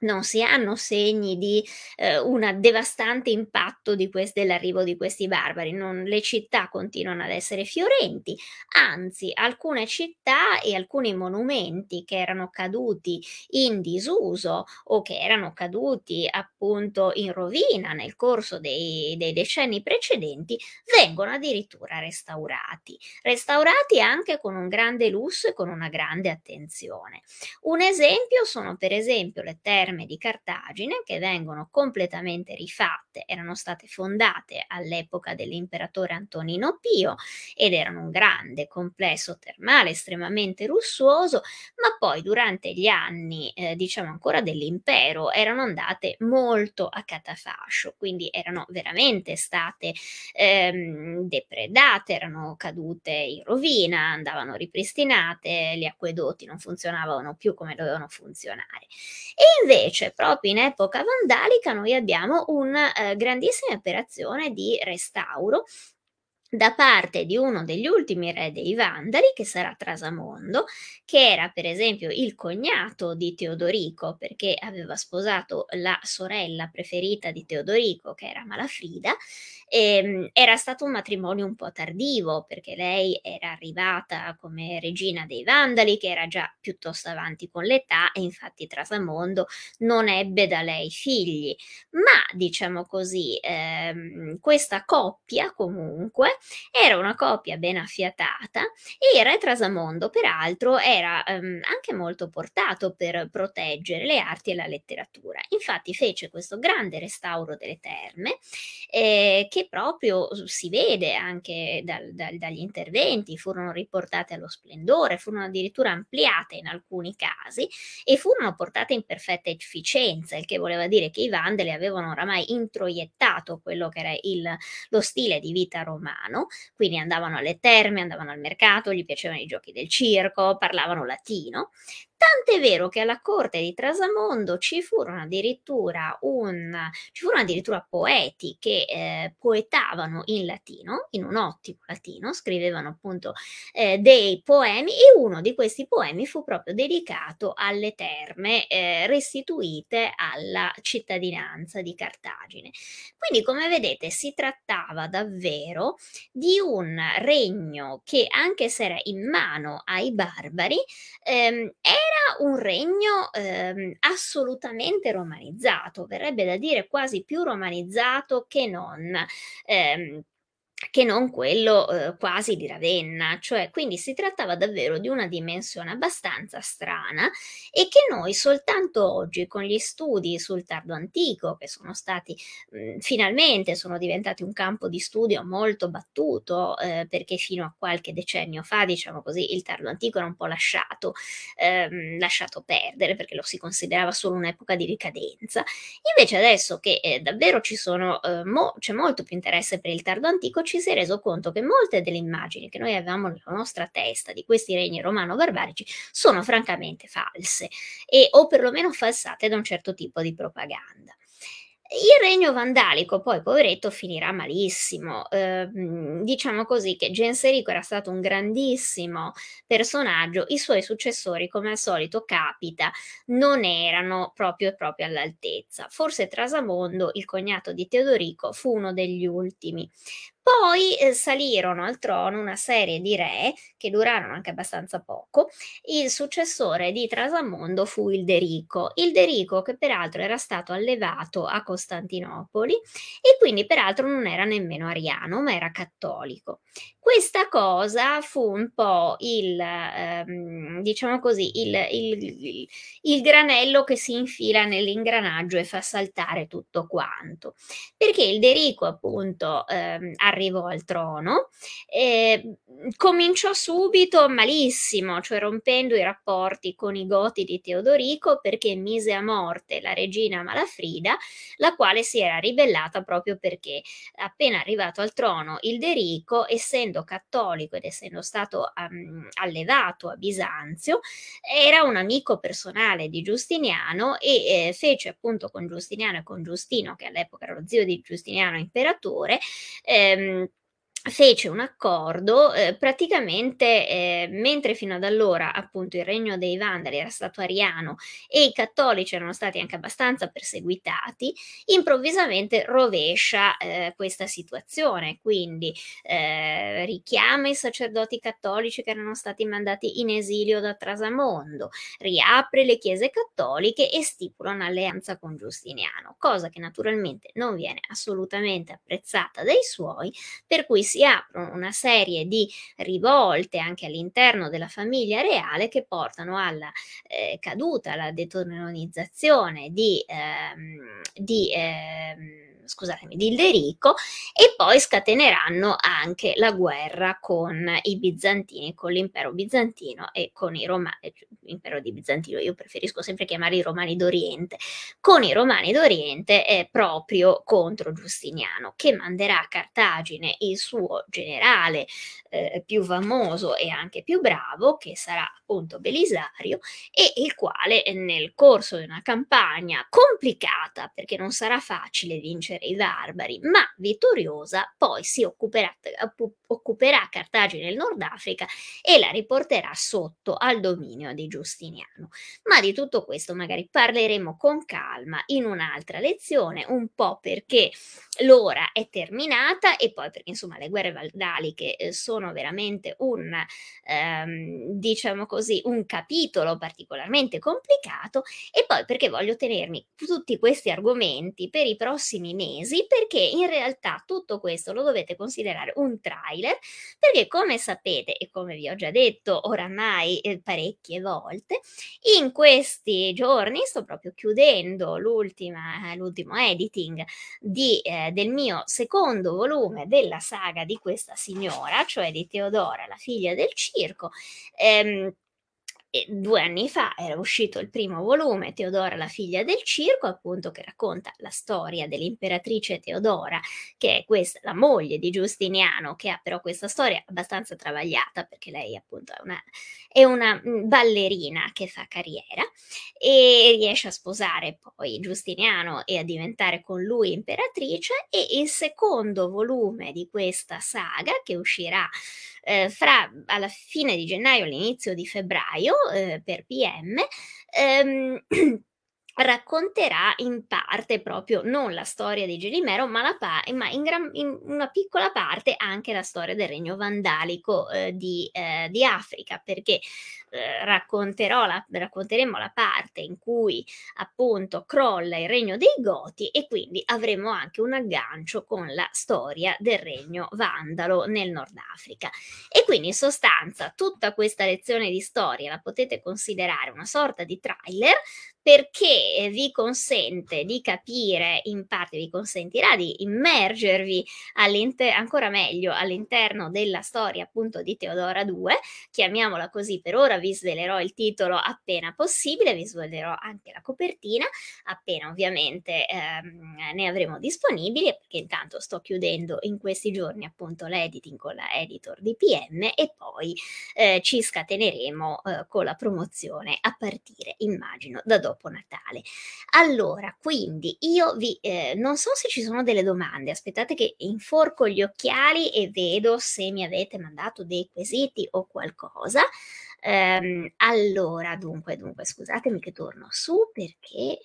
non si hanno segni di eh, un devastante impatto di quest- dell'arrivo di questi barbari, non, le città continuano ad essere fiorenti, anzi alcune città e alcuni monumenti che erano caduti in disuso o che erano caduti appunto in rovina nel corso dei, dei decenni precedenti vengono addirittura restaurati, restaurati anche con un grande lusso e con una grande attenzione. Un esempio sono per esempio le terme terme di Cartagine che vengono completamente rifatte, erano state fondate all'epoca dell'imperatore Antonino Pio ed erano un grande complesso termale estremamente lussuoso, ma poi durante gli anni, eh, diciamo ancora dell'impero, erano andate molto a catafascio, quindi erano veramente state ehm, depredate, erano cadute in rovina, andavano ripristinate, gli acquedotti non funzionavano più come dovevano funzionare. E invece Invece, proprio in epoca vandalica, noi abbiamo una eh, grandissima operazione di restauro da parte di uno degli ultimi re dei Vandali, che sarà Trasamondo, che era per esempio il cognato di Teodorico, perché aveva sposato la sorella preferita di Teodorico, che era Malafrida, Ehm, era stato un matrimonio un po' tardivo perché lei era arrivata come regina dei Vandali, che era già piuttosto avanti con l'età e infatti Trasamondo non ebbe da lei figli. Ma diciamo così, ehm, questa coppia comunque era una coppia ben affiatata e il re Trasamondo peraltro era ehm, anche molto portato per proteggere le arti e la letteratura. Infatti fece questo grande restauro delle terme eh, che che proprio si vede anche dal, dal, dagli interventi, furono riportate allo splendore, furono addirittura ampliate in alcuni casi e furono portate in perfetta efficienza, il che voleva dire che i Vandali avevano oramai introiettato quello che era il, lo stile di vita romano, quindi andavano alle terme, andavano al mercato, gli piacevano i giochi del circo, parlavano latino, Tant'è vero che alla corte di Trasamondo ci furono addirittura, un, ci furono addirittura poeti che eh, poetavano in latino, in un ottimo latino, scrivevano appunto eh, dei poemi e uno di questi poemi fu proprio dedicato alle terme eh, restituite alla cittadinanza di Cartagine. Quindi come vedete si trattava davvero di un regno che anche se era in mano ai barbari ehm, era era un regno ehm, assolutamente romanizzato, verrebbe da dire quasi più romanizzato che non ehm, che non quello eh, quasi di Ravenna, cioè quindi si trattava davvero di una dimensione abbastanza strana e che noi soltanto oggi con gli studi sul tardo antico che sono stati mh, finalmente sono diventati un campo di studio molto battuto eh, perché fino a qualche decennio fa diciamo così il tardo antico era un po' lasciato, ehm, lasciato perdere perché lo si considerava solo un'epoca di ricadenza. Invece adesso che eh, davvero ci sono eh, mo- c'è molto più interesse per il tardo antico ci si è reso conto che molte delle immagini che noi avevamo nella nostra testa di questi regni romano-barbarici sono francamente false e o perlomeno falsate da un certo tipo di propaganda. Il regno vandalico poi, poveretto, finirà malissimo. Eh, diciamo così che Genserico era stato un grandissimo personaggio, i suoi successori, come al solito capita, non erano proprio, proprio all'altezza. Forse Trasamondo, il cognato di Teodorico, fu uno degli ultimi. Poi eh, salirono al trono una serie di re che durarono anche abbastanza poco. Il successore di Trasamondo fu il Derico, il Derico che peraltro era stato allevato a Costantinopoli e quindi peraltro non era nemmeno ariano, ma era cattolico. Questa cosa fu un po' il, ehm, diciamo così, il, il, il, granello che si infila nell'ingranaggio e fa saltare tutto quanto. Perché il Derico, appunto, ehm, arrivò al trono, eh, cominciò subito malissimo, cioè rompendo i rapporti con i Goti di Teodorico perché mise a morte la regina Malafrida, la quale si era ribellata proprio perché appena arrivato al trono il Derico, essendo cattolico ed essendo stato um, allevato a Bisanzio, era un amico personale di Giustiniano e eh, fece appunto con Giustiniano e con Giustino, che all'epoca era lo zio di Giustiniano imperatore, ehm, fece un accordo eh, praticamente eh, mentre fino ad allora appunto il regno dei Vandali era stato ariano e i cattolici erano stati anche abbastanza perseguitati improvvisamente rovescia eh, questa situazione. Quindi eh, richiama i sacerdoti cattolici che erano stati mandati in esilio da Trasamondo riapre le chiese cattoliche e stipula un'alleanza con Giustiniano cosa che naturalmente non viene assolutamente apprezzata dai suoi per cui si aprono una serie di rivolte anche all'interno della famiglia reale che portano alla eh, caduta, alla detononizzazione di, ehm, di ehm, scusatemi, di Ilderico e poi scateneranno anche la guerra con i bizantini, con l'impero bizantino e con i romani, eh, impero di Bizantino, io preferisco sempre chiamare i romani d'Oriente, con i romani d'Oriente è proprio contro Giustiniano che manderà a Cartagine il suo generale eh, più famoso e anche più bravo, che sarà appunto Belisario, e il quale nel corso di una campagna complicata, perché non sarà facile vincere i barbari, ma vittoriosa poi si occuperà, occuperà Cartagine nel Nord Africa e la riporterà sotto al dominio di Giustiniano. Ma di tutto questo magari parleremo con calma in un'altra lezione, un po' perché l'ora è terminata e poi perché insomma le guerre valdaliche eh, sono veramente un, ehm, diciamo così, un capitolo particolarmente complicato e poi perché voglio tenermi tutti questi argomenti per i prossimi mesi perché in realtà tutto questo lo dovete considerare un trailer perché come sapete e come vi ho già detto oramai eh, parecchie volte in questi giorni sto proprio chiudendo l'ultima, l'ultimo editing di, eh, del mio secondo volume della saga di questa signora cioè di Teodora la figlia del circo ehm, e due anni fa era uscito il primo volume, Teodora la figlia del circo, appunto che racconta la storia dell'imperatrice Teodora, che è questa, la moglie di Giustiniano, che ha però questa storia abbastanza travagliata, perché lei appunto è una, è una mm, ballerina che fa carriera e riesce a sposare poi Giustiniano e a diventare con lui imperatrice e il secondo volume di questa saga che uscirà eh, fra alla fine di gennaio e l'inizio di febbraio eh, per PM. Ehm, racconterà in parte proprio non la storia di Gelimero, ma, pa- ma in, gran, in, una piccola parte anche la storia del regno vandalico eh, di, eh, di, Africa, perché eh, racconterò la, racconteremo la parte in cui appunto crolla il regno dei Goti e quindi avremo anche un aggancio con la storia del regno vandalo nel Nord Africa. E quindi in sostanza tutta questa lezione di storia la potete considerare una sorta di trailer perché vi consente di capire, in parte vi consentirà di immergervi ancora meglio all'interno della storia appunto di Teodora II, chiamiamola così per ora, vi svelerò il titolo appena possibile, vi svelerò anche la copertina, appena ovviamente ehm, ne avremo disponibili, perché intanto sto chiudendo in questi giorni appunto l'editing con la editor di PM e poi eh, ci scateneremo eh, con la promozione a partire, immagino, da dopo Natale. Allora, quindi io vi eh, non so se ci sono delle domande, aspettate che inforco gli occhiali e vedo se mi avete mandato dei quesiti o qualcosa. Um, allora, dunque, dunque, scusatemi che torno su perché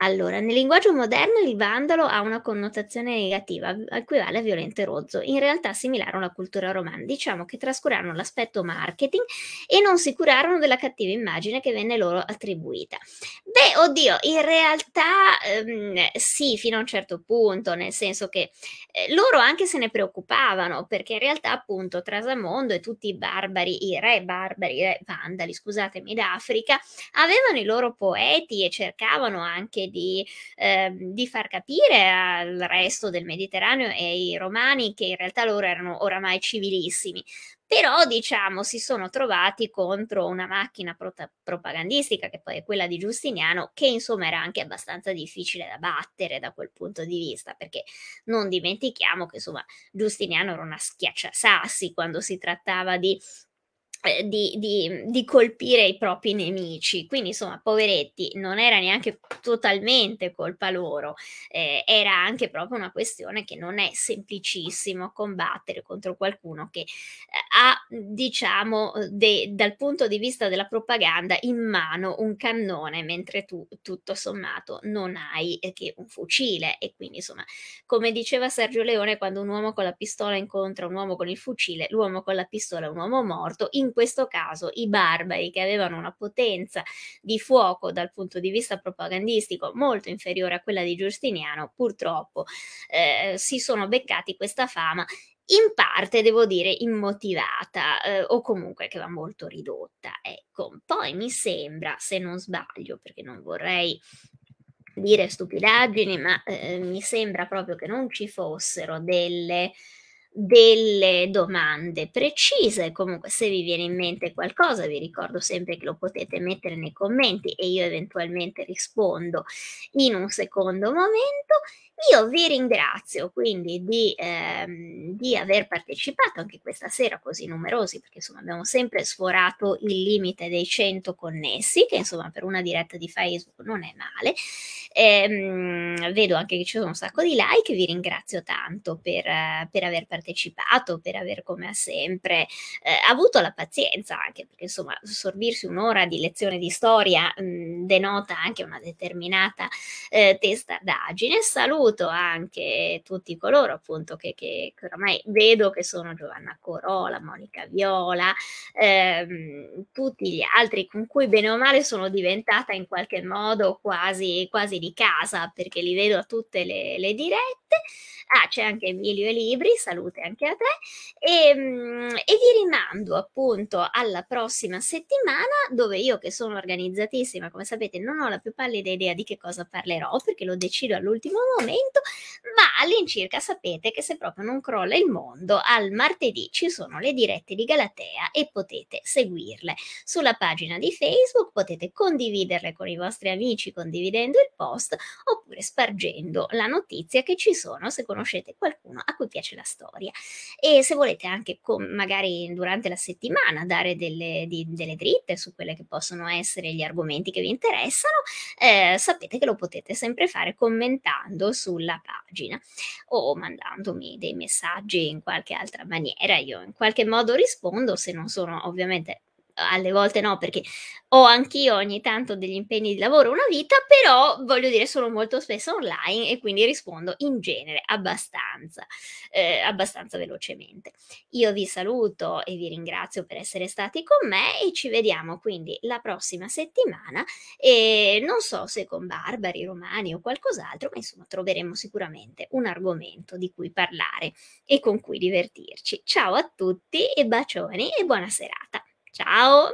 allora, nel linguaggio moderno il vandalo ha una connotazione negativa, equivale a violento e rozzo, in realtà similare alla cultura romana. Diciamo che trascurarono l'aspetto marketing e non si curarono della cattiva immagine che venne loro attribuita. Beh, oddio, in realtà ehm, sì, fino a un certo punto, nel senso che eh, loro anche se ne preoccupavano, perché in realtà appunto Trasamondo e tutti i barbari, i re barbari, i re vandali, scusatemi, d'Africa, avevano i loro poeti e cercavano anche di, eh, di far capire al resto del Mediterraneo e ai romani che in realtà loro erano oramai civilissimi, però diciamo si sono trovati contro una macchina prota- propagandistica che poi è quella di Giustiniano che insomma era anche abbastanza difficile da battere da quel punto di vista perché non dimentichiamo che insomma Giustiniano era una schiacciasassi quando si trattava di di, di, di, colpire i propri nemici. Quindi, insomma, poveretti, non era neanche totalmente colpa loro, eh, era anche proprio una questione che non è semplicissimo combattere contro qualcuno che eh, ha, diciamo, de, dal punto di vista della propaganda in mano un cannone, mentre tu, tutto sommato, non hai che un fucile. E quindi, insomma, come diceva Sergio Leone, quando un uomo con la pistola incontra un uomo con il fucile, l'uomo con la pistola è un uomo morto. In in questo caso i barbari che avevano una potenza di fuoco dal punto di vista propagandistico molto inferiore a quella di Giustiniano, purtroppo eh, si sono beccati questa fama in parte devo dire immotivata eh, o comunque che va molto ridotta. Ecco, poi mi sembra, se non sbaglio, perché non vorrei dire stupidaggini, ma eh, mi sembra proprio che non ci fossero delle delle domande precise. Comunque, se vi viene in mente qualcosa, vi ricordo sempre che lo potete mettere nei commenti e io eventualmente rispondo in un secondo momento. Io vi ringrazio quindi di ehm, di aver partecipato anche questa sera così numerosi, perché insomma abbiamo sempre sforato il limite dei 100 connessi, che insomma per una diretta di Facebook non è male. Ehm, vedo anche che ci sono un sacco di like, vi ringrazio tanto per per aver partecipato, per aver come sempre, ehm, avuto la pazienza anche, perché insomma sorbirsi 1 ora di lezione di storia, mhmm, denota anche una determinata, ehm, testardaggine. Saluto anche tutti coloro appunto che che oramai vedo che sono Giovanna Corola, Monica Viola, ehm, tutti gli altri con cui bene o male sono diventata in qualche modo quasi quasi di casa, perché li vedo a tutte le le dirette. Ah, c'è anche Emilio Elibri, salute anche a te. Ehm, e vi rimando appunto alla prossima settimana, dove io che sono organizzatissima, come sapete, non ho la più pallida idea di che cosa parlerò, perché lo decido all'ultimo momento, ma all'incirca sapete che se proprio non crolla il mondo, al martedì ci sono le dirette di Galatea e potete seguirle sulla pagina di Facebook, potete condividerle con i vostri amici condividendo il post, oppure spargendo la notizia che ci sono se conoscete qualcuno a cui piace la storia. E se volete anche con magari durante la settimana dare delle di delle dritte su quelle che possono essere gli argomenti che vi interessano, ehm, sapete che lo potete sempre fare commentando sulla pagina o mandandomi dei messaggi in qualche altra maniera. Io in qualche modo rispondo, se non sono ovviamente alle volte no, perché ho anch'io ogni tanto degli impegni di lavoro, una vita, però voglio dire sono molto spesso online e quindi rispondo in genere abbastanza, ehm, abbastanza velocemente. Io vi saluto e vi ringrazio per essere stati con me e ci vediamo quindi la prossima settimana, e non so se con Barbari, Romani o qualcos'altro, ma insomma troveremo sicuramente un argomento di cui parlare e con cui divertirci. Ciao a tutti e bacioni e buona serata. Ciao.